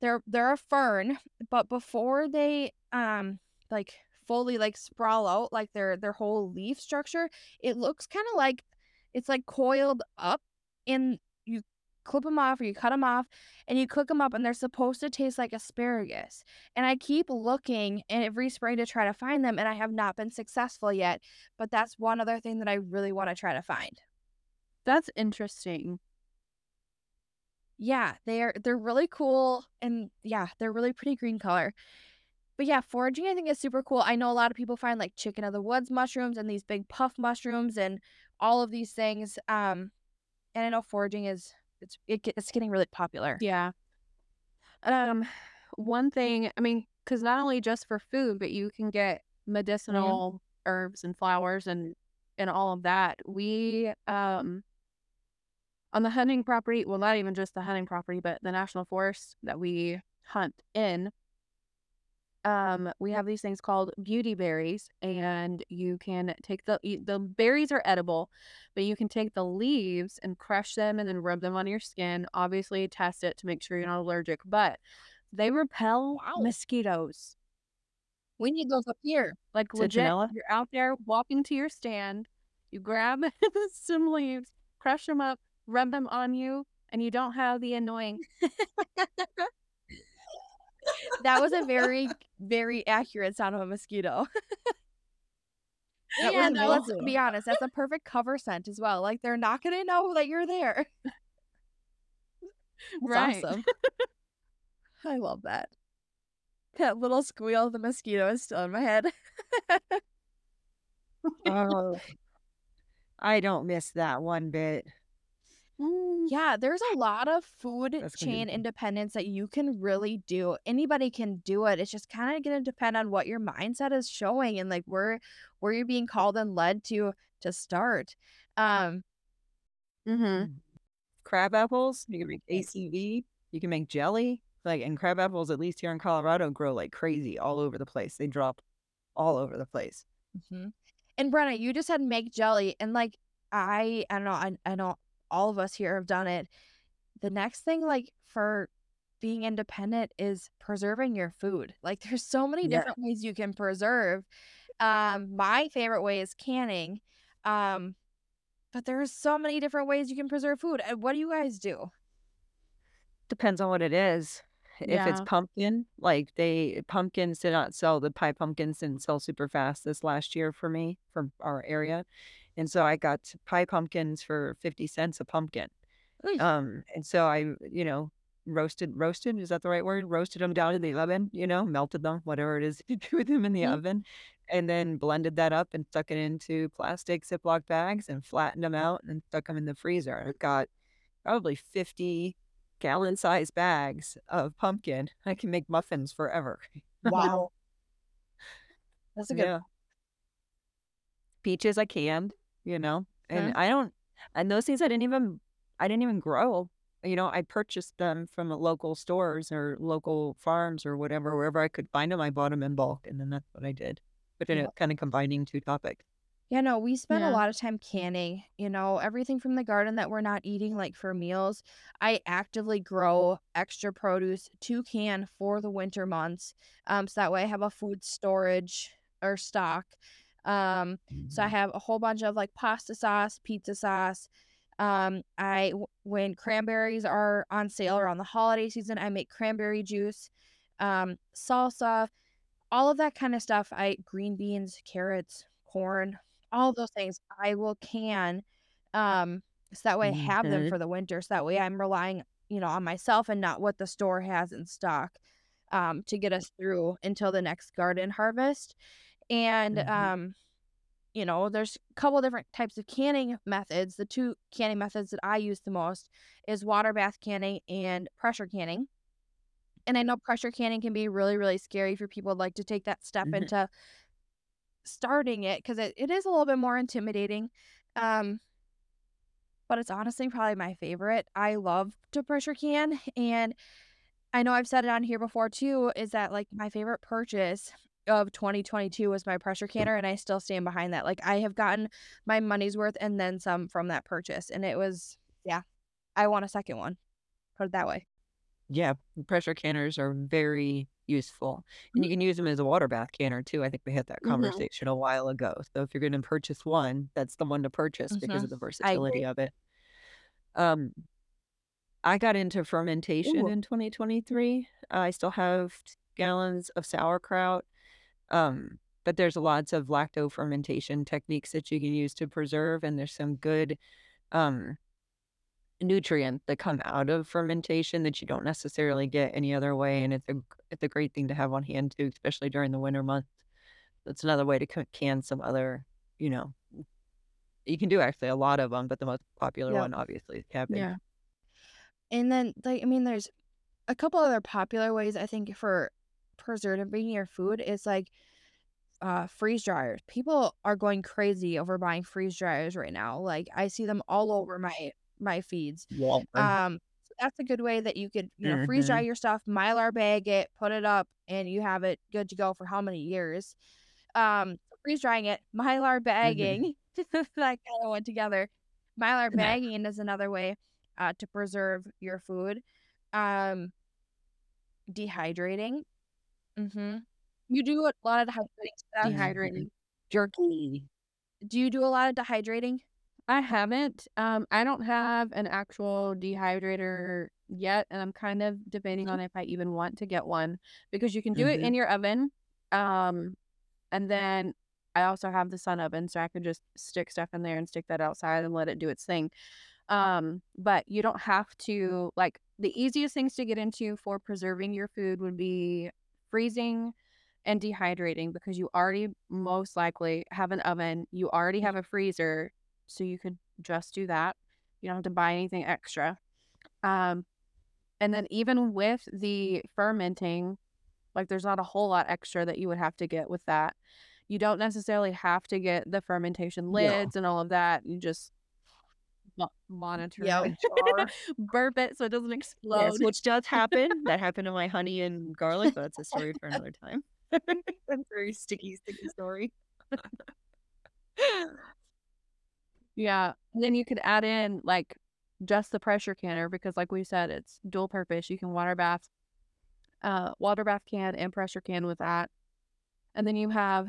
they're they're a fern, but before they um like fully like sprawl out like their their whole leaf structure, it looks kind of like it's like coiled up and you clip them off or you cut them off and you cook them up and they're supposed to taste like asparagus. And I keep looking in every spring to try to find them and I have not been successful yet. But that's one other thing that I really want to try to find. That's interesting. Yeah, they're they're really cool and yeah, they're really pretty green color. But yeah, foraging I think is super cool. I know a lot of people find like chicken of the woods mushrooms and these big puff mushrooms and all of these things. Um, and I know foraging is it's it, it's getting really popular. Yeah. Um, one thing, I mean, because not only just for food, but you can get medicinal herbs and flowers and and all of that. We um on the hunting property, well, not even just the hunting property, but the national forest that we hunt in, um, we have these things called beauty berries, and you can take the the berries are edible, but you can take the leaves and crush them and then rub them on your skin. Obviously, test it to make sure you're not allergic, but they repel Wow. mosquitoes. We need those up here. Like legit, Citronella? you're out there walking to your stand, you grab some leaves, crush them up, rub them on you, and you don't have the annoying. That was a very, very accurate sound of a mosquito. That was and let's be honest, that's a perfect cover scent as well. Like they're not gonna know that you're there. That's Right. awesome. I love that. That little squeal of the mosquito is still in my head. Oh, I don't miss that one bit. Mm, Yeah, there's a lot of food That's gonna be chain independence that you can really do. Anybody can do it. It's just kind of going to depend on what your mindset is showing and like where where you're being called and led to to start. Um Mm-hmm. Crab apples, you can make ACV, you can make jelly. Like, and crab apples, at least here in Colorado, grow like crazy all over the place. They drop all over the place. mhm. And Brenna, you just said make jelly and like I I don't know, I, I don't know all of us here have done it. The next thing like for being independent is preserving your food. Like there's so many Yeah. different ways you can preserve. Um my favorite way is canning. Um but are so many different ways you can preserve food. And what do you guys do? Depends on what it is. If it's pumpkin, like they pumpkins did not sell the pie pumpkins didn't sell super fast this last year for me from our area. And so I got pie pumpkins for 50 cents a pumpkin. Um, and so I, you know, roasted roasted, is that the right word? Roasted them down in the oven, you know, melted them, whatever it is you do with them in the Mhm. oven, and then blended that up and stuck it into plastic Ziploc bags and flattened them out and stuck them in the freezer. I've got probably 50 gallon sized bags of pumpkin. I can make muffins forever. Wow. That's a good Yeah. Peaches I canned, you know, and Mhm. I don't, and those things I didn't even, I didn't even grow. You know, I purchased them from local stores or local farms or whatever, wherever I could find them. I bought them in bulk, and then that's what I did. But then Yeah. it's kind of combining two topics. Yeah, no, we spend a lot of time canning, you know, everything from the garden that we're not eating like for meals. I actively grow extra produce to can for the winter months. Um, so that way I have a food storage or stock. Um, so I have a whole bunch of like pasta sauce, pizza sauce. Um, I when cranberries are on sale around the holiday season, I make cranberry juice, um, salsa, all of that kind of stuff. I green beans, carrots, corn, all those things I will can um so that way I have them for the winter. So that way I'm relying, you know, on myself and not what the store has in stock um to get us through until the next garden harvest. And Mhm. um you know, there's a couple different types of canning methods. The two canning methods that I use the most is water bath canning and pressure canning. And I know pressure canning can be really, really scary for people like to take that step Mhm. into starting it because it, it is a little bit more intimidating. Um, but it's honestly probably my favorite. I love to pressure can. And I know I've said it on here before too, is that like my favorite purchase of 2022 was my pressure canner. And I still stand behind that. Like I have gotten my money's worth and then some from that purchase. And it was, yeah, I want a second one. Put it that way. Yeah, pressure canners are very useful. And you can use them as a water bath canner too. I think we had that Mhm. conversation a while ago. So if you're going to purchase one, that's the one to purchase because Mhm. of the versatility of it. Um, I got into fermentation Ooh. in 2023. Uh, I still have gallons of sauerkraut. Um, but there's lots of lacto fermentation techniques that you can use to preserve, and there's some good um nutrients that come out of fermentation that you don't necessarily get any other way. And it's a it's a great thing to have on hand too, especially during the winter months. That's another way to can some other, you know, you can do actually a lot of them, but the most popular Yep. one obviously is cabbage. Yeah. And then, like, I mean, there's a couple other popular ways I think for preserving your food is like uh freeze dryers. People are going crazy over buying freeze dryers right now. Like I see them all over my my feeds. Walmart. Um so that's a good way that you could, you know, freeze dry Mhm. your stuff, mylar bag it, put it up, and you have it good to go for how many years. Um freeze drying it, mylar Mhm. bagging. that kind of went together. Mylar bagging is another way uh, to preserve your food. Um, dehydrating. Mm-hmm. You do a lot of dehydrating stuff. Dehydrating. Jerky. Do you do a lot of dehydrating? I haven't. Um, I don't have an actual dehydrator yet, and I'm kind of debating on if I even want to get one because you can do it Mhm. in your oven. Um, and then I also have the sun oven, so I could just stick stuff in there and stick that outside and let it do its thing. Um, but you don't have to like the easiest things to get into for preserving your food would be freezing and dehydrating because you already most likely have an oven, you already have a freezer, so you could just do that. You don't have to buy anything extra. Um, and then even with the fermenting, like there's not a whole lot extra that you would have to get with that. You don't necessarily have to get the fermentation lids and all of that. You just monitor Yep. burp it so it doesn't explode. Yes, which does happen. That happened to my honey and garlic, but that's a story for another time. that's a very sticky, sticky story. Yeah. And then you could add in like just the pressure canner because like we said, it's dual purpose. You can water bath, uh, water bath can and pressure can with that. And then you have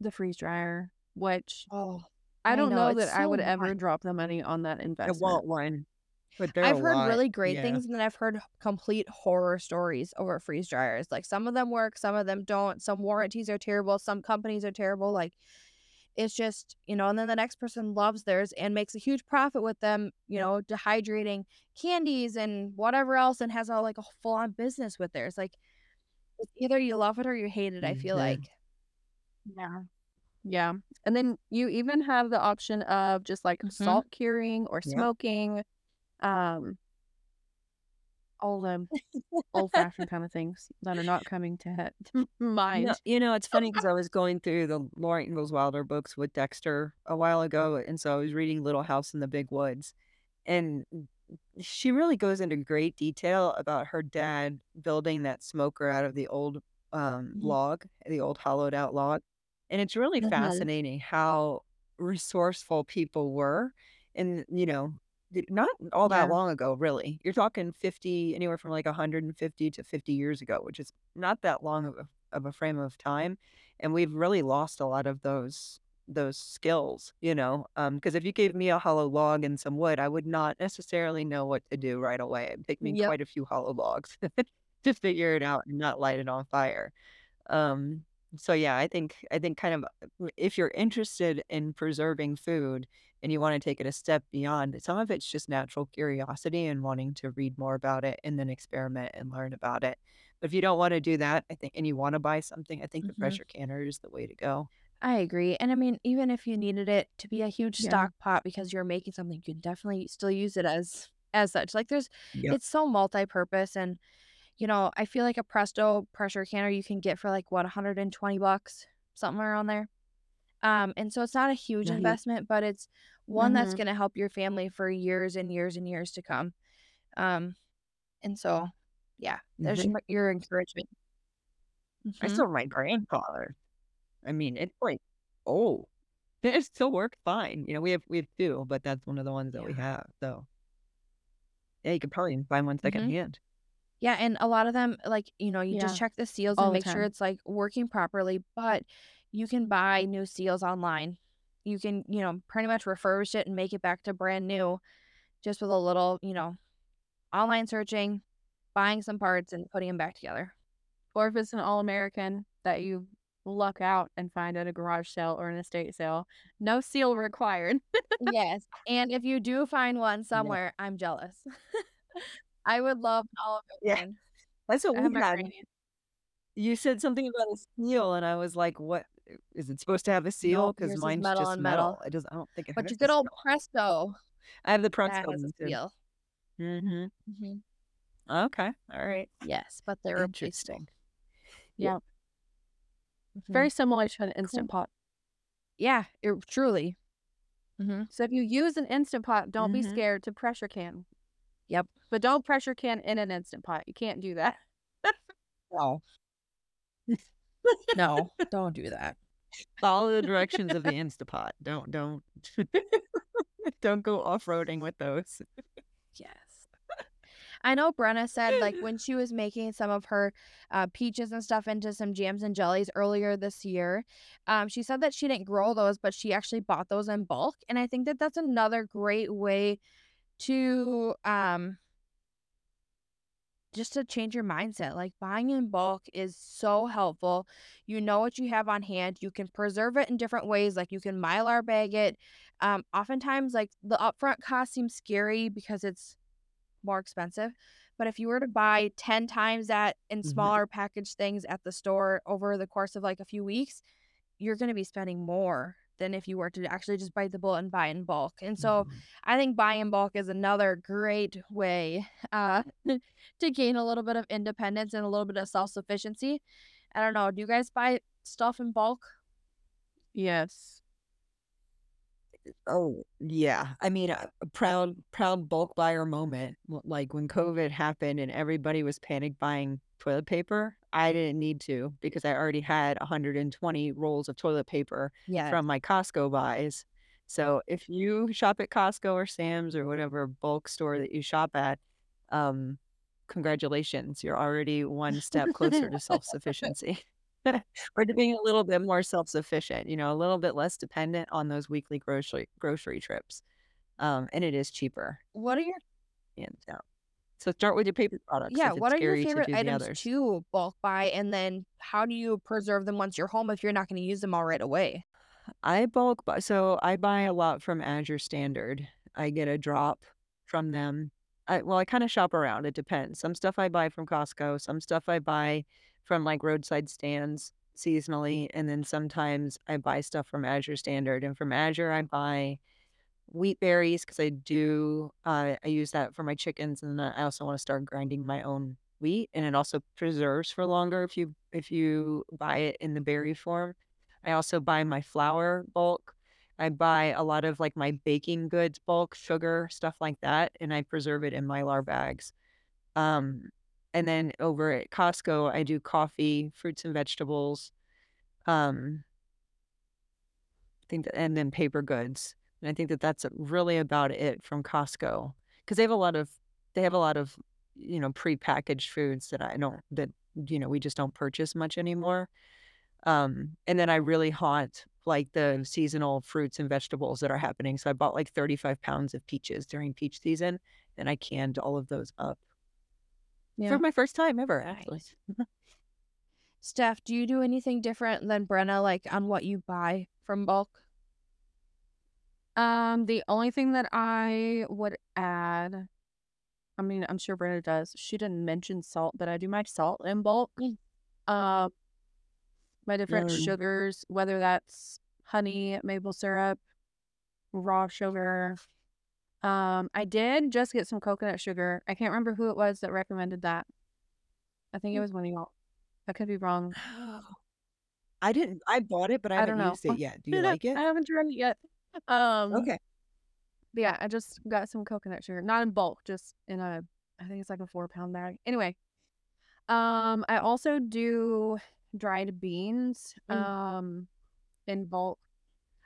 the freeze dryer, which Oh, I I don't know, know, it's that I so would ever drop the money on that I investment. want one, but they're I've heard lot. really great Yeah. things, and then I've heard complete horror stories over freeze dryers. Like some of them work, some of them don't. Some warranties are terrible. Some companies are terrible. Like it's just you know. And then the next person loves theirs and makes a huge profit with them. You know, dehydrating candies and whatever else, and has a like a full on business with theirs. Like either you love it or you hate it. I feel Mhm. like. Yeah. Yeah. And then you even have the option of just like Mhm. salt curing or smoking. Um all the old fashioned kind of things that are not coming to You mind. know, you know, it's funny because I was going through the Laura Ingalls Wilder books with Dexter a while ago, and so I was reading Little House in the Big Woods, and she really goes into great detail about her dad building that smoker out of the old um, Mhm. log, the old hollowed out log, and it's really Mhm. fascinating how resourceful people were, and you know, not all that Yeah. long ago, really. You're talking fifty, anywhere from like 150 to 50 years ago, which is not that long of a, of a frame of time, and we've really lost a lot of those those skills, you know. Um, because if you gave me a hollow log and some wood, I would not necessarily know what to do right away. It'd take me Yep. quite a few hollow logs to figure it out and not light it on fire. Um, so yeah, I think I think kind of uh, if you're interested in preserving food and you want to take it a step beyond, some of it's just natural curiosity and wanting to read more about it and then experiment and learn about it. But if you don't want to do that, I think and you want to buy something, I think the Mhm. pressure canner is the way to go. I agree. And I mean, even if you needed it to be a huge Yeah. stock pot because you're making something, you can definitely still use it as as such. Like there's Yep. it's so multi-purpose and you know, I feel like a Presto pressure canner you can get for like what 120 bucks, something around there. Um and so it's not a huge Right. investment, but it's one that's Mhm. going to help your family for years and years and years to come. Um and so yeah, there's Mhm. your encouragement. I Mhm. still have my grandfather. I mean, it's like, oh, it still works fine. You know, we have we have two, but that's one of the ones that we have. So yeah, you could probably buy one Mhm. secondhand. Yeah, and a lot of them, like, you know, you just Yeah. check the seals All and the make sure time. it's like working properly, but you can buy new seals online. You can, you know, pretty much refurbish it and make it back to brand new just with a little, you know, online searching, buying some parts, and putting them back together. Or if it's an all American that you luck out and find at a garage sale or an estate sale, no seal required. yes. And if you do find one somewhere, I'm jealous. I would love all of it. Yeah. That's what I we had. You said something about a seal, and I was like, "What is it supposed to have a seal?" Because is mine's metal just on metal. metal. It does. I don't think it But your good old. Presto I have the that Presto has a seal. Mm-hmm. mm-hmm. Okay. All right. Yes, but they're. Interesting. Yeah. Mhm. Very similar to an instant pot. Yeah, it, truly. hmm So if you use an instant pot, don't be Mhm. scared to pressure can. Yep. But don't pressure can in an instant pot. You can't do that. No. no, don't do that. Follow the directions of the Instapot. Don't don't don't go off roading with those. Yes. I know Brenna said like when she was making some of her uh, peaches and stuff into some jams and jellies earlier this year, um, she said that she didn't grow those, but she actually bought those in bulk, and I think that that's another great way to um just to change your mindset. Like buying in bulk is so helpful. You know what you have on hand. You can preserve it in different ways. Like you can mylar bag it. Um, oftentimes, like the upfront cost seems scary because it's more expensive. But if you were to buy 10 times that in Mhm. smaller packaged things at the store over the course of like a few weeks, you're going to be spending more than if you were to actually just bite the bullet and buy in bulk. And so Mhm. I think buying in bulk is another great way uh, to gain a little bit of independence and a little bit of self sufficiency. I don't know. Do you guys buy stuff in bulk? Yes. Oh yeah, I mean a, a proud proud bulk buyer moment. Like when COVID happened and everybody was panic buying toilet paper. I didn't need to because I already had 120 rolls of toilet paper Yeah. from my Costco buys. So if you shop at Costco or Sam's or whatever bulk store that you shop at, um, congratulations, you're already one step closer to self-sufficiency. or to being a little bit more self-sufficient, you know, a little bit less dependent on those weekly grocery grocery trips. Um, and it is cheaper, What are your hands down. So start with your paper products yeah, what are your favorite items others. to bulk buy and then how do you preserve them once you're home if you're not going to use them all right away? I bulk buy, so I buy a lot from Azure Standard. I get a drop from them. I, well, I kind of shop around. It depends. Some stuff I buy from Costco, some stuff I buy from like roadside stands seasonally, and then sometimes I buy stuff from Azure Standard. And from Azure, I buy wheat berries because I do. Uh, I use that for my chickens, and I also want to start grinding my own wheat, and it also preserves for longer if you if you buy it in the berry form. I also buy my flour bulk. I buy a lot of like my baking goods bulk, sugar, stuff like that, and I preserve it in mylar bags. Um, and then over at Costco, I do coffee, fruits and vegetables. Um, I think that, and then paper goods. And I think that that's really about it from Costco because they have a lot of they have a lot of you know prepackaged foods that I don't that you know we just don't purchase much anymore. Um, and then I really haunt like the seasonal fruits and vegetables that are happening. So I bought like 35 pounds of peaches during peach season and I canned all of those up yeah. for my first time ever, actually. Steph, do you do anything different than Brenna, like on what you buy from bulk? Um, the only thing that I would add, I mean, I'm sure Brenna does. She didn't mention salt, but I do my salt in bulk. Mm. Um, my different Mm. sugars, whether that's honey, maple syrup, raw sugar. Um, I did just get some coconut sugar. I can't remember who it was that recommended that. I think it Mm. was one of y'all. I could be wrong. I didn't, I bought it, but I I haven't used it yet. Do you like it? I haven't tried it yet. Um, Okay. Yeah, I just got some coconut sugar, not in bulk, just in a, I think it's like a four pound bag. Anyway, um, I also do dried beans, Mm. um, in bulk.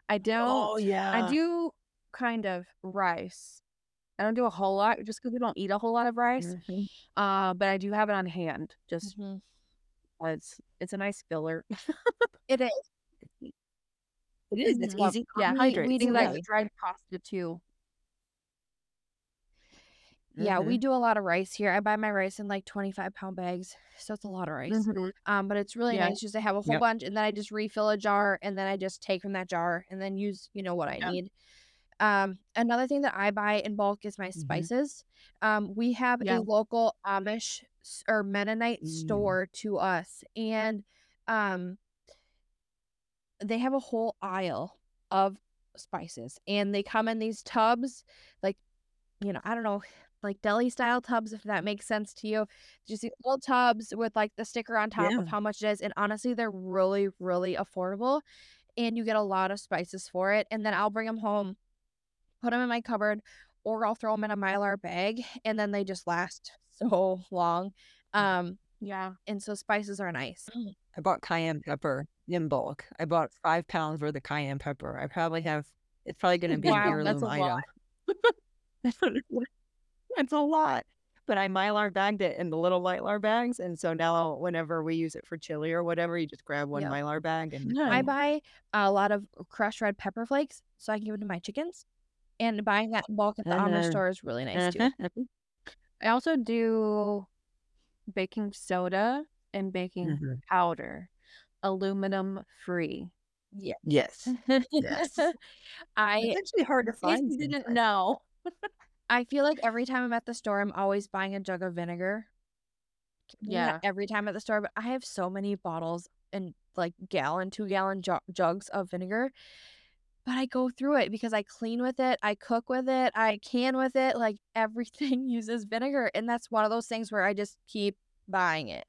I don't, Oh, yeah. I do kind of rice. I don't do a whole lot just because we don't eat a whole lot of rice. Mhm. Uh, but I do have it on hand. Just Mhm. it's it's a nice filler. It is. It is. It's Mhm. easy yeah, I carbohydrates. eating too. like Right. dried pasta too. Yeah, we Mhm. do a lot of rice here. I buy my rice in like 25 pound bags. So it's a lot of rice. Mhm. Um, but it's really Yeah. nice just to have a whole Yep. bunch and then I just refill a jar and then I just take from that jar and then use, you know, what I Yeah. need. Um, another thing that I buy in bulk is my Mhm. spices. Um, we have Yeah. a local Amish or Mennonite Mm. store to us and um they have a whole aisle of spices and they come in these tubs like you know i don't know like deli style tubs if that makes sense to you just these little tubs with like the sticker on top Yeah. of how much it is and honestly they're really really affordable and you get a lot of spices for it and then i'll bring them home put them in my cupboard or i'll throw them in a mylar bag and then they just last so long um Yeah. and so spices are nice I bought cayenne pepper in bulk. I bought five pounds worth of cayenne pepper. I probably have. It's probably going to be an Wow, heirloom that's a item. It's a lot. But I mylar bagged it in the little mylar bags, and so now whenever we use it for chili or whatever, you just grab one mylar bag and I buy a lot of crushed red pepper flakes so I can give it to my chickens. And buying that bulk at the Amish Uh, store is really nice too. uh-huh. I also do baking soda and baking Mhm. powder, aluminum free. Yeah. Yes. Yes. I It's actually hard to find. you didn't know. I feel like every time I'm at the store, I'm always buying a jug of vinegar. Maybe not Yeah. every time at the store, but I have so many bottles and like gallon, two gallon ju- jugs of vinegar. But I go through it because I clean with it, I cook with it, I can with it. Like everything uses vinegar, and that's one of those things where I just keep buying it.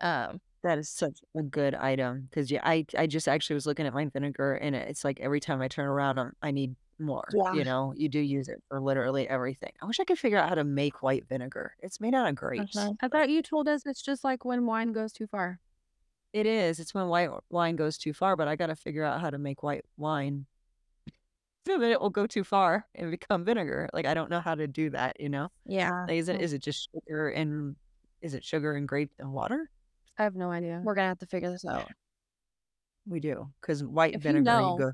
Um, That is such a good item because yeah, I I just actually was looking at my vinegar and it's like every time I turn around, I'm, I need more. Yeah. You know, you do use it for literally everything. I wish I could figure out how to make white vinegar. It's made out of grapes. Uh-huh. I thought you told us it's just like when wine goes too far. It is. It's when white wine goes too far, but I got to figure out how to make white wine so that it will go too far and become vinegar. Like I don't know how to do that. You know, yeah, like, is it is it just sugar and is it sugar and grape and water? I have no idea. we're gonna have to figure this out. We do because white If you vinegar you know. go.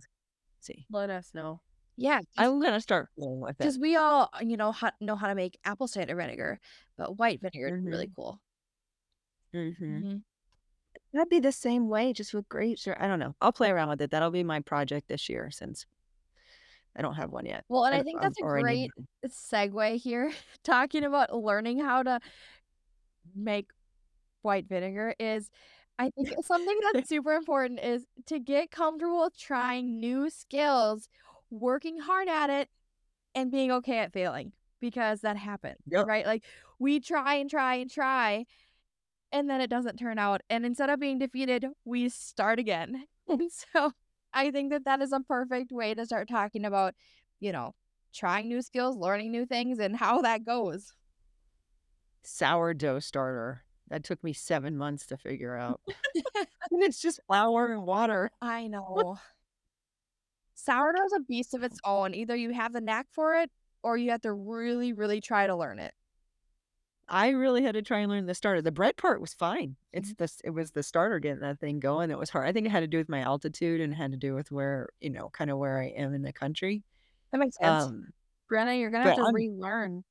See, Let us know. Yeah, I'm gonna start playing with it. because we all you know how, know how to make apple cider vinegar, but white vinegar is really cool. Mm-hmm. Mhm. That'd be the same way, just with grapes, or I don't know. I'll play around with it. That'll be my project this year since I don't have one yet. Well, and I I've- think I've that's a great segue here, talking about learning how to make white vinegar is I think something that's super important is to get comfortable trying new skills, working hard at it, and being okay at failing because that happens, Yep. right? Like we try and try and try, and then it doesn't turn out. And instead of being defeated, we start again. And so I think that that is a perfect way to start talking about, you know, trying new skills, learning new things, and how that goes. sourdough starter. That took me seven months to figure out. and it's just flour and water. I know. Sourdough is a beast of its own. Either you have the knack for it or you have to really, really try to learn it. I really had to try and learn the starter. The bread part was fine. Mm-hmm. It's the it was the starter getting that thing going that was hard. I think it had to do with my altitude and had to do with where you know kind of where I am in the country. That makes sense. Um, Brenna, you're gonna have to I'm- relearn.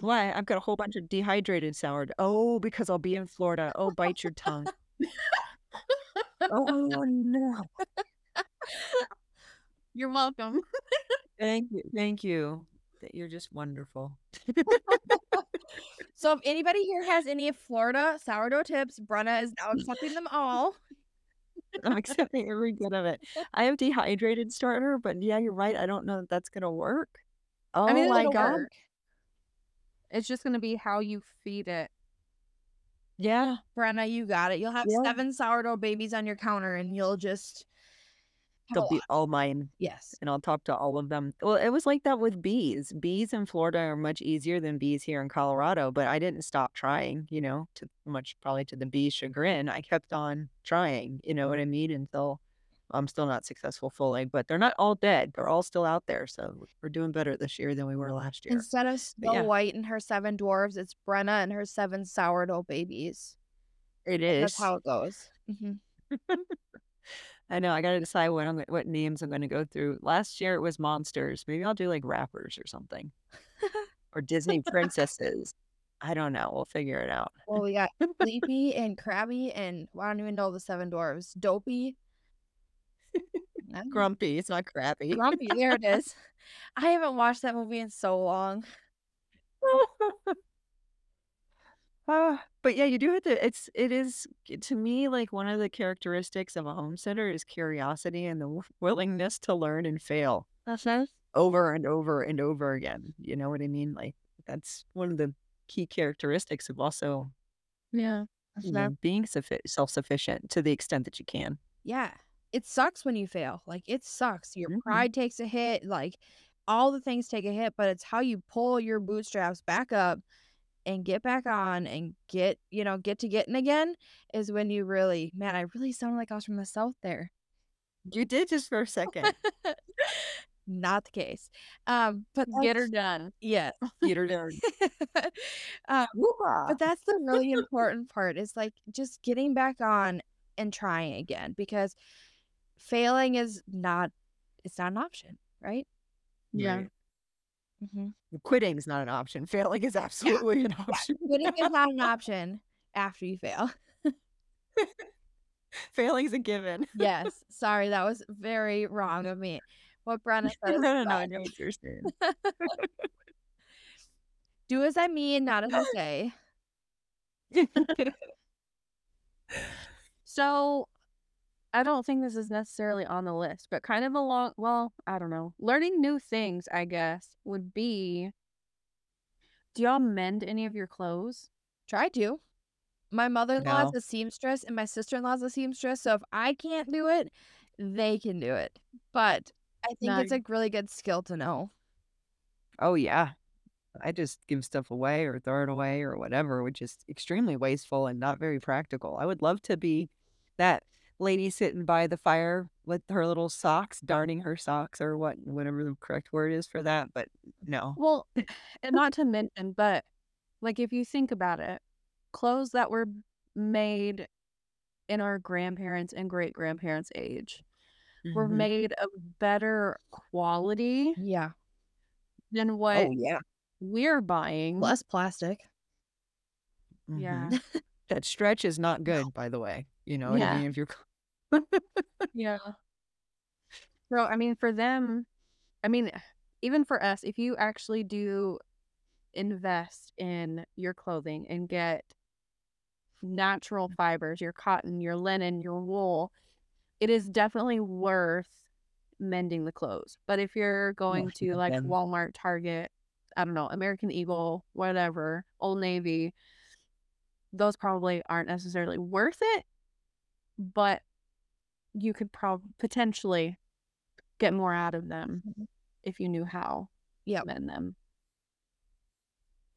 Why I've got a whole bunch of dehydrated sourdough. Oh, because I'll be in Florida. Oh, bite your tongue. oh no! You're welcome. Thank you, thank you. That you're just wonderful. so if anybody here has any Florida sourdough tips, Brenna is now accepting them all. I'm accepting every bit of it. I have dehydrated starter, but yeah, you're right. I don't know that that's gonna work. Oh I mean, oh my god! work. It's just gonna be how you feed it. Yeah, Brenna, you got it. You'll have Yeah. seven sourdough babies on your counter and you'll just. They'll be all mine, Yes. and I'll talk to all of them. Well, it was like that with bees. Bees in Florida are much easier than bees here in Colorado, but I didn't stop trying. You know, to much probably to the bees' chagrin. I kept on trying. You know what I mm-hmm. mean? Until I'm still not successful fully, but they're not all dead. They're all still out there. So we're doing better this year than we were last year. Instead of Snow yeah. White and her seven dwarves, it's Brenna and her seven sourdough babies. It is. That's how it goes. hmm I know. I got to decide what I'm what names I'm going to go through. Last year it was monsters. Maybe I'll do like rappers or something, or Disney princesses. I don't know. We'll figure it out. Well, we got Sleepy and Crabby and well, I don't even know the seven dwarves. Dopey. I don't know. Grumpy. It's not crappy. Grumpy. There it is. I haven't watched that movie in so long. Uh, but yeah, you do have to. It's it is to me like one of the characteristics of a homesteader is curiosity and the willingness to learn and fail That's nice. over and over and over again. You know what I mean? Like that's one of the key characteristics of also Yeah. You know, being suffi- self-sufficient to the extent that you can. Yeah. It sucks when you fail. Like it sucks. Your Mhm. pride takes a hit. Like all the things take a hit, but it's how you pull your bootstraps back up and get back on and get, you know, get to getting again is when you really, man, I really sounded like I was from the South there. You did just for a second. Not the case. Um, but Get her done. yes. Peter Dern. um, but that's the really important part is like just getting back on and trying again because failing is not it's not an option right Yeah. Right. mm-hmm. Quitting is not an option. Failing is absolutely an option. quitting is not an option after you fail Failing's a given. yes sorry that was very wrong of me what Brenna said no, is no, no. I know what you're saying. do as i mean not as i say So I don't think this is necessarily on the list, but kind of along, well, I don't know. Learning new things, I guess, would be do y'all mend any of your clothes? try to my mother-in-law is No. a seamstress and my sister-in-law is a seamstress so if i can't do it they can do it but i think it's a really good skill to know Oh yeah. I just give stuff away or throw it away or whatever, which is extremely wasteful and not very practical. I would love to be that lady sitting by the fire with her little socks, darning her socks or what whatever the correct word is for that, but no. Well, and not to mention, but like if you think about it, clothes that were made in our grandparents and great grandparents' age were Mhm. made of better quality yeah than what Oh yeah. we're buying. less plastic Yeah. Mhm. That stretch is not good, by the way. You know Yeah. I mean? If you're Yeah. So, I mean, for them, I mean, even for us, if you actually do invest in your clothing and get natural fibers, your cotton, your linen, your wool, it is definitely worth mending the clothes. But if you're oh, going to like Walmart, Target, I don't know, American Eagle, whatever, Old Navy, those probably aren't necessarily worth it, but you could prob potentially get more out of them Mhm. if you knew how to mend them.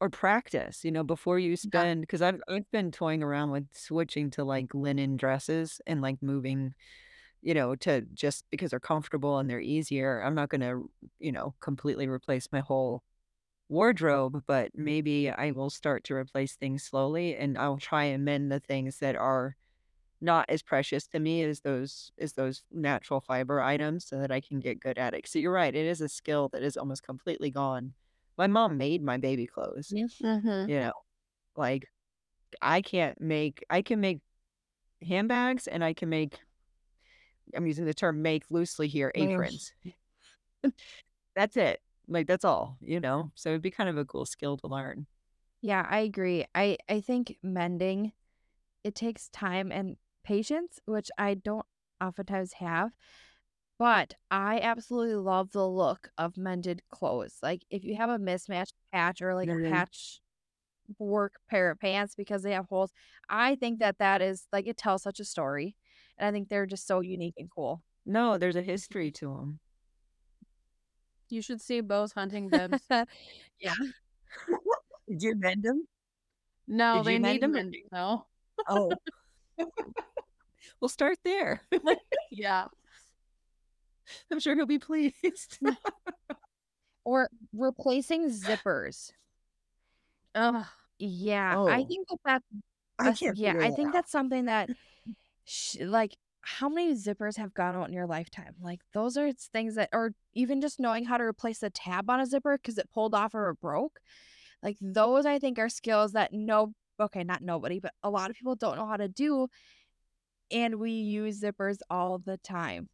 or practice, you know, before you spend because I've I've been toying around with switching to like linen dresses and like moving, you know, to just because they're comfortable and they're easier. I'm not gonna, you know, completely replace my whole wardrobe, but maybe I will start to replace things slowly and I'll try and mend the things that are not as precious to me as those as those natural fiber items so that I can get good at it. So you're right, it is a skill that is almost completely gone. My mom made my baby clothes. Mm-hmm. You know, like I can't make, I can make handbags and I can make, I'm using the term make loosely here, Mm. aprons. that's it. Like, that's all, you know? So it'd be kind of a cool skill to learn. Yeah, I agree. I I think mending it takes time and patience, which I don't oftentimes have. But I absolutely love the look of mended clothes. Like if you have a mismatched patch or like a Mhm. patch work pair of pants because they have holes, I think that that is like it tells such a story, and I think they're just so unique and cool. No, there's a history to them. You should see Bo's hunting bibs. yeah. Did you mend them? No, Did they need them? mending though. Oh. we'll start there. Yeah. I'm sure he'll be pleased. Mm. Or replacing zippers. Ugh. Yeah, I Oh. think that that's I can't yeah, I think out. that's something that, sh- like, how many zippers have gone out in your lifetime? Like, those are things that, or even just knowing how to replace the tab on a zipper because it pulled off or it broke. Like those I think are skills that no okay, not nobody, but a lot of people don't know how to do and we use zippers all the time.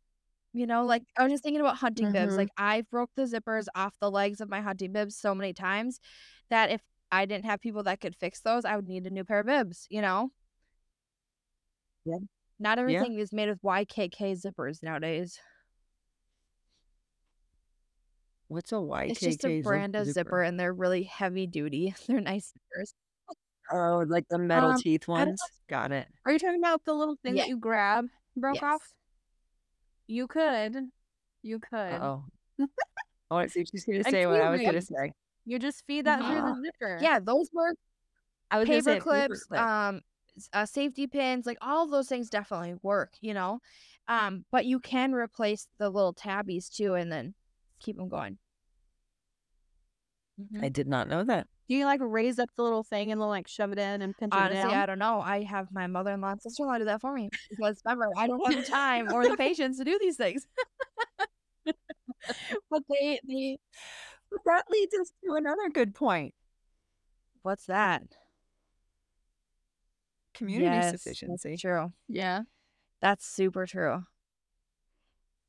You know, like I was just thinking about hunting bibs. Mhm. Like I've broke the zippers off the legs of my hunting bibs so many times that if I didn't have people that could fix those, I would need a new pair of bibs, you know? Yeah. Not Yeah. everything is made with YKK zippers nowadays. What's a YKK? It's just a brand of zipper zipper? and they're really heavy duty. They're nice zippers. Oh, like the metal Um, teeth I don't ones? Got it. Are you talking about the little thing Yeah. that you grab broke off? You could. You could. Uh-oh. I want to see what she's going to say what I was going to say. You just feed that through the zipper. Yeah, those work. I was gonna say Paper paper clips, clip. um, s- uh, safety pins, like all of those things definitely work, you know? Um, but you can replace the little tabbies too and then keep them going. Mhm. I did not know that. Do you like raise up the little thing and then like shove it in and pinch it Honestly, down? I don't know. I have my mother-in-law and sister-in-law do that for me because remember, I don't have the time or the patience to do these things. but they they But that leads us to another good point. what's that? Community Yes, sufficiency, true. Yeah. That's super true.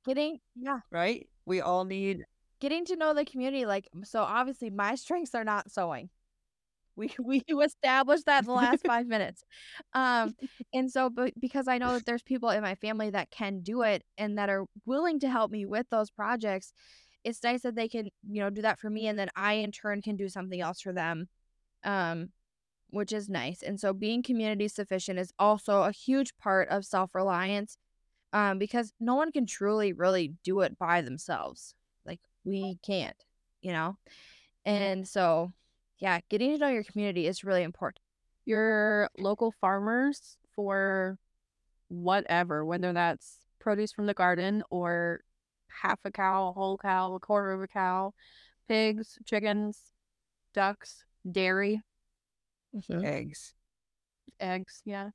Getting yeah, right? We all need getting to know the community like so obviously my strengths are not sewing. We we established that in the last 5 minutes. Um and so but because I know that there's people in my family that can do it and that are willing to help me with those projects, it's nice that they can, you know, do that for me and then I in turn can do something else for them. Um which is nice. And so being community sufficient is also a huge part of self-reliance um because no one can truly really do it by themselves. Like we can't, you know? And so yeah, getting to know your community is really important. Your local farmers for whatever, whether that's produce from the garden or half a cow, a whole cow, a quarter of a cow, pigs, chickens, ducks, dairy, mm-hmm. eggs. eggs. Yeah.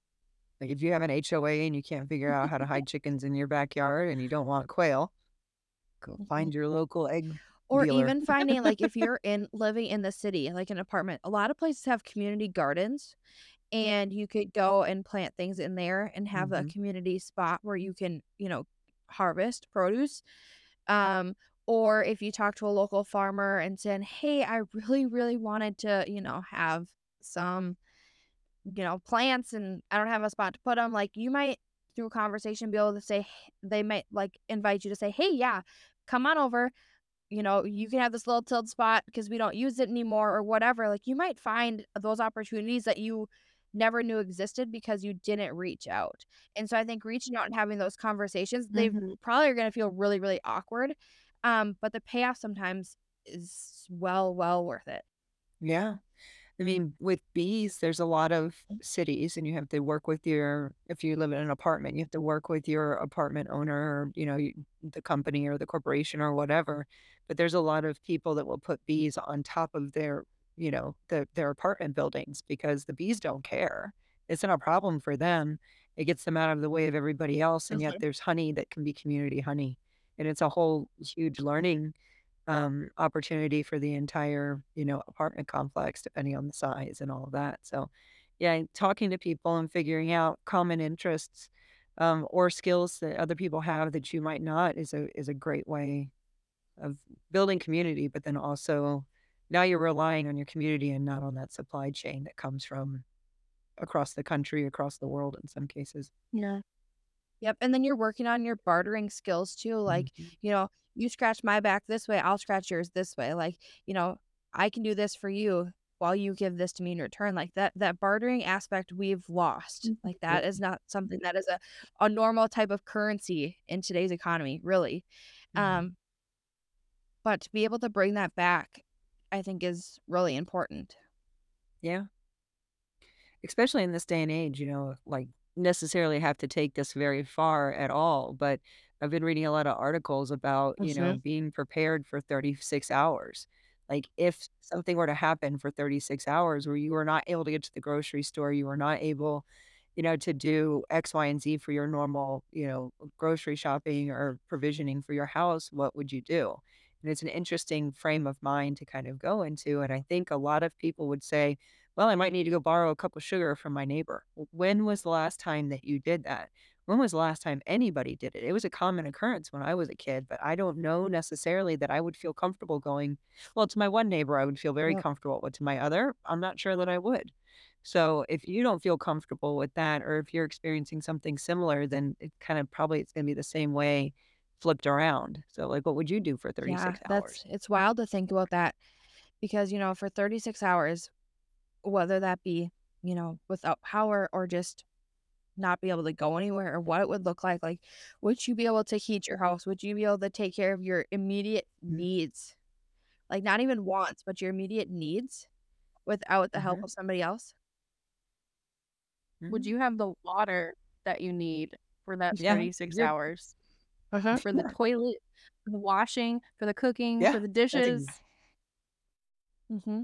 Like if you have an HOA and you can't figure out how to hide chickens in your backyard and you don't want quail, go Mhm. find your local egg Or dealer. even finding like if you're in living in the city, like an apartment, a lot of places have community gardens and you could go and plant things in there and have a Mhm. community spot where you can, you know, harvest produce. Um or if you talk to a local farmer and saying, "Hey, I really really wanted to, you know, have some you know, plants and I don't have a spot to put them, like you might through a conversation be able to say they might like invite you to say, "Hey, yeah, come on over. You know, you can have this little tilled spot because we don't use it anymore or whatever." Like you might find those opportunities that you never knew existed because you didn't reach out. And so I think reaching out and having those conversations, they Mhm. probably are going to feel really really awkward. Um, but the payoff sometimes is well well worth it. Yeah. I mean, with bees, there's a lot of mm. cities, and you have to work with your, if you live in an apartment, you have to work with your apartment owner, or, you know, the company or the corporation or whatever. But there's a lot of people that will put bees on top of their, you know, the, their apartment buildings because the bees don't care. It's not a problem for them. It gets them out of the way of everybody else. And yet there's honey that can be community honey. And it's a whole huge learning um, opportunity for the entire, you know, apartment complex, depending on the size and all of that. So, yeah, talking to people and figuring out common interests um, or skills that other people have that you might not is a is a great way of building community. But then also, now you're relying on your community and not on that supply chain that comes from across the country, across the world in some cases. Yeah. Yep, and then you're working on your bartering skills too, like, Mhm. you know, you scratch my back this way, I'll scratch yours this way. Like, you know, I can do this for you while you give this to me in return. Like that that bartering aspect we've lost. Mhm. Like that is not something that is a a normal type of currency in today's economy, really. Mhm. Um but to be able to bring that back, I think is really important. Yeah. Especially in this day and age, you know, like necessarily have to take this very far at all. But I've been reading a lot of articles about, you know, Mhm. being prepared for 36 hours. Like if something were to happen for 36 hours where you were not able to get to the grocery store, you were not able, you know, to do X, Y, and Z for your normal, you know, grocery shopping or provisioning for your house, what would you do? And it's an interesting frame of mind to kind of go into. And I think a lot of people would say, well, I might need to go borrow a cup of sugar from my neighbor. When was the last time that you did that? When was the last time anybody did it? It was a common occurrence when I was a kid, but I don't know mm-hmm. necessarily that I would feel comfortable going. Well, to my one neighbor, I would feel very Yep. comfortable, but to my other, I'm not sure that I would. So if you don't feel comfortable with that, or if you're experiencing something similar, then it kind of probably it's going to be the same way flipped around. So, like, what would you do for 36 Yeah, 36 that's hours? it's wild to think about that because, you know, for 36 hours, whether that be, you know, without power or just not be able to go anywhere or what it would look like. Like, would you be able to heat your house? Would you be able to take care of your immediate needs? Like, not even wants, but your immediate needs without the help Mhm. of somebody else? Would Mhm. you have the water that you need for that Yeah, 36 you're hours? Uh-huh. For the toilet, for the washing, for the cooking, Yeah, for the dishes? ex- hmm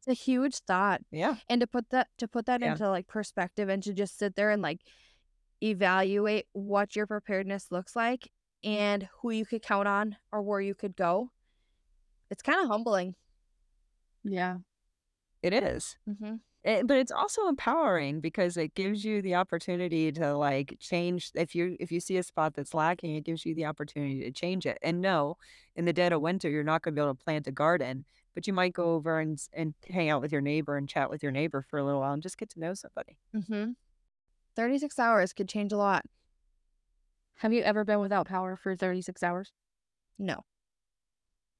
It's a huge thought. yeah, And to put that to put that yeah. into like perspective and to just sit there and like evaluate what your preparedness looks like and who you could count on or where you could go. It's kind of humbling. Yeah. It is. hmm Eh, but it's also empowering because it gives you the opportunity to like change if you if you see a spot that's lacking, it gives you the opportunity to change it. And no, in the dead of winter, you're not going to be able to plant a garden, but you might go over and and hang out with your neighbor and chat with your neighbor for a little while and just get to know somebody. hmm 36 hours could change a lot. Have you ever been without power for 36 hours? No.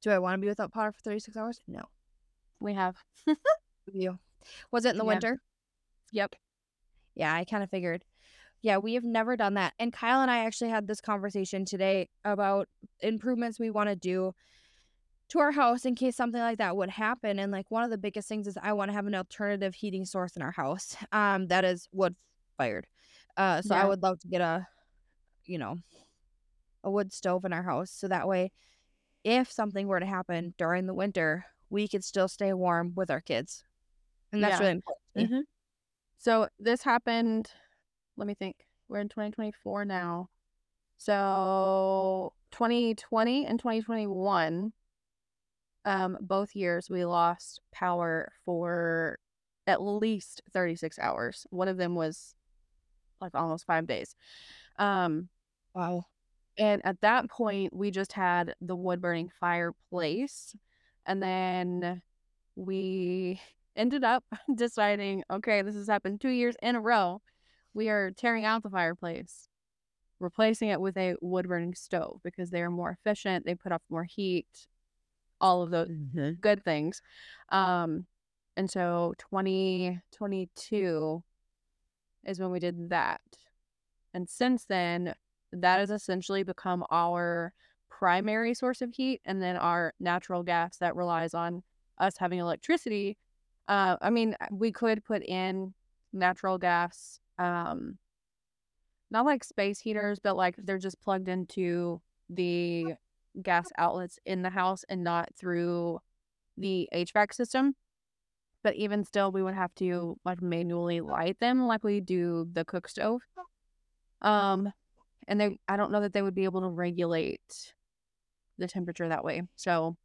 Do I want to be without power for 36 hours? No. We have. You. Was it in the Yeah. winter? Yep. Yeah, I kind of figured. Yeah, we have never done that. And Kyle and I actually had this conversation today about improvements we want to do to our house in case something like that would happen. And like one of the biggest things is I want to have an alternative heating source in our house um, that is wood fired. Uh, so I would love to get a, you know, a wood stove in our house. So that way, if something were to happen during the winter, we could still stay warm with our kids. And that's Yeah. really important. Mhm. So this happened, let me think. We're in 2024 now. So 2020 and 2021, um, both years we lost power for at least 36 hours. One of them was like almost five days. Um, Wow. and at that point, we just had the wood burning fireplace. And then we ended up deciding okay, this has happened two years in a row. We are tearing out the fireplace, replacing it with a wood burning stove because they are more efficient. They put off more heat, all of those Mhm. good things. Um, and so 2022 is when we did that. And since then, that has essentially become our primary source of heat. And then our natural gas that relies on us having electricity. Uh, I mean, we could put in natural gas, um, not like space heaters, but like they're just plugged into the gas outlets in the house and not through the HVAC system. But even still, we would have to like manually light them like we do the cook stove. Um, and they, I don't know that they would be able to regulate the temperature that way. So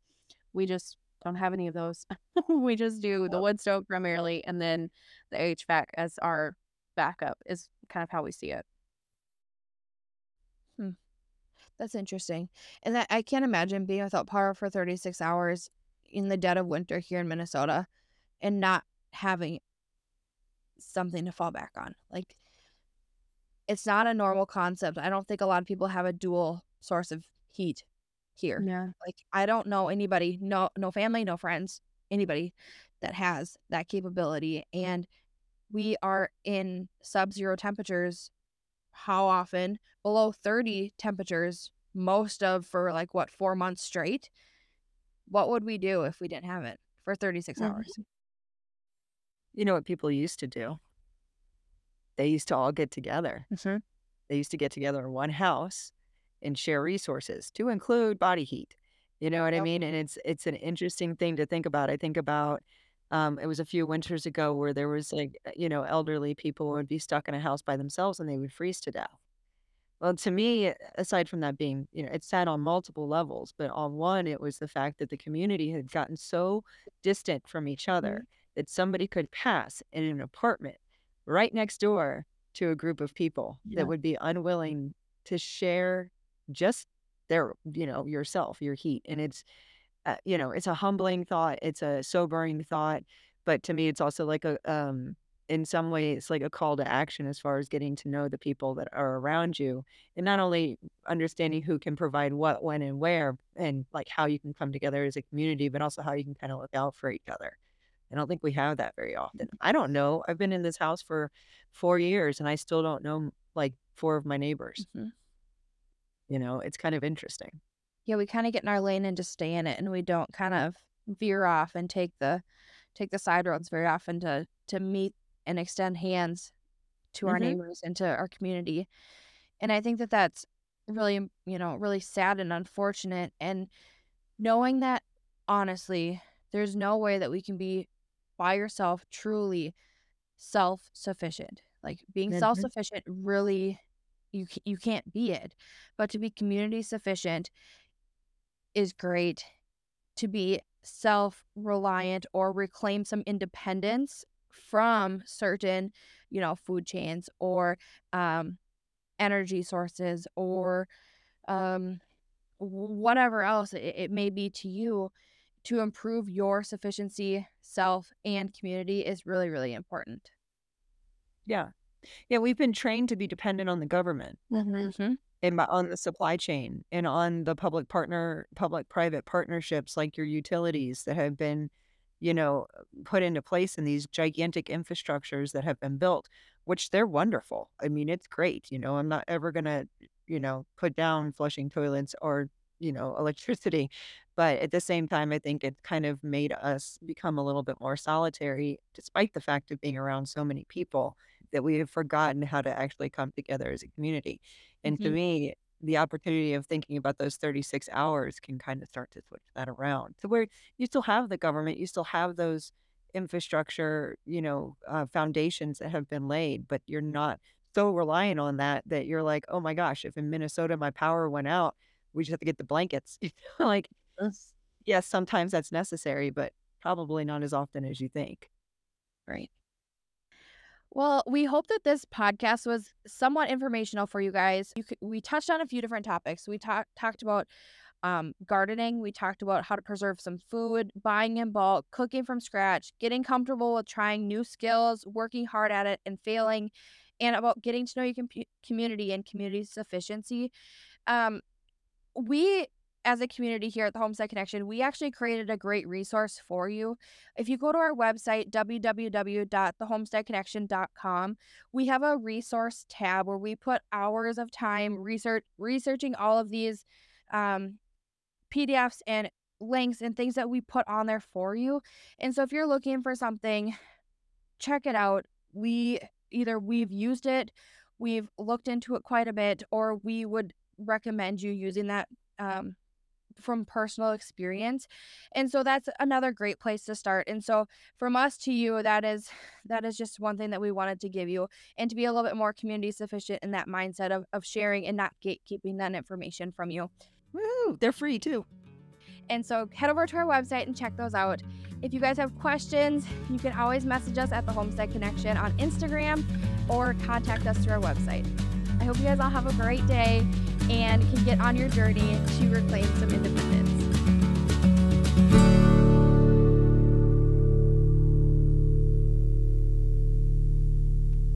we just don't have any of those. we just do the wood stove primarily, and then the HVAC as our backup is kind of how we see it. That's interesting. And that I can't imagine being without power for 36 hours in the dead of winter here in Minnesota and not having something to fall back on. Like it's not a normal concept. I don't think a lot of people have a dual source of heat here. Yeah. Like I don't know anybody, no no family, no friends, anybody that has that capability and we are in sub-zero temperatures how often below 30 temperatures most of for like what 4 months straight. What would we do if we didn't have it for 36 Mhm. hours? You know what people used to do? They used to all get together. Mhm. They used to get together in one house and share resources to include body heat. You know what I mean? And it's it's an interesting thing to think about. I think about um, it was a few winters ago where there was like you know elderly people would be stuck in a house by themselves and they would freeze to death. Well, to me, aside from that being, you know, it's sad on multiple levels, but on one, it was the fact that the community had gotten so distant from each other Mhm. that somebody could pass in an apartment right next door to a group of people Yeah. that would be unwilling to share just their, you know, yourself, your heat. And it's, uh, you know, it's a humbling thought, it's a sobering thought, but to me, it's also like a, um, in some ways, like a call to action as far as getting to know the people that are around you, and not only understanding who can provide what, when, and where, and like how you can come together as a community, but also how you can kind of look out for each other. I don't think we have that very often. I don't know. I've been in this house for four years, and I still don't know like four of my neighbors. Mhm. You know, it's kind of interesting. Yeah, we kind of get in our lane and just stay in it, and we don't kind of veer off and take the take the side roads very often to to meet and extend hands to our hmm neighbors and to our community. And I think that that's really, you know, really sad and unfortunate. And knowing that honestly, there's no way that we can be by yourself truly self sufficient. Like being self hmm sufficient really you you can't be it. But to be community sufficient is great. To be self reliant or reclaim some independence from certain, you know, food chains or um energy sources or um whatever else it, it may be to you to improve your sufficiency self and community is really really important Yeah. Yeah. We've been trained to be dependent on the government. mm-hmm. and on the supply chain and on the public partner public private partnerships like your utilities that have been you know put into place in these gigantic infrastructures that have been built which they're wonderful i mean it's great you know i'm not ever going to you know put down flushing toilets or you know electricity but at the same time i think it kind of made us become a little bit more solitary despite the fact of being around so many people that we have forgotten how to actually come together as a community and to Mm-hmm. me, the opportunity of thinking about those 36 hours can kind of start to switch that around to where you still have the government, you still have those infrastructure, you know, uh, foundations that have been laid, but you're not so reliant on that that you're like, oh my gosh, if in Minnesota my power went out, we just have to get the blankets. like, Yes. yes, sometimes that's necessary, but probably not as often as you think. Right. Well, we hope that this podcast was somewhat informational for you guys. You could, we touched on a few different topics. We talked talked about um, gardening. We talked about how to preserve some food, buying in bulk, cooking from scratch, getting comfortable with trying new skills, working hard at it, and failing, and about getting to know your com- community and community sufficiency. Um, we as a community here at the Homestead Connection, we actually created a great resource for you. If you go to our website, www.thehomesteadconnection.com, we have a resource tab where we put hours of time research researching all of these um, PDFs and links and things that we put on there for you. And so if you're looking for something, check it out. We either we've used it, we've looked into it quite a bit, or we would recommend you using that um, from personal experience. And so that's another great place to start. And so from us to you, that is that is just one thing that we wanted to give you and to be a little bit more community sufficient in that mindset of, of sharing and not gatekeeping that information from you. Woo! They're free too. And so head over to our website and check those out. If you guys have questions, you can always message us at the Homestead Connection on Instagram or contact us through our website. I hope you guys all have a great day and can get on your journey to reclaim some independence.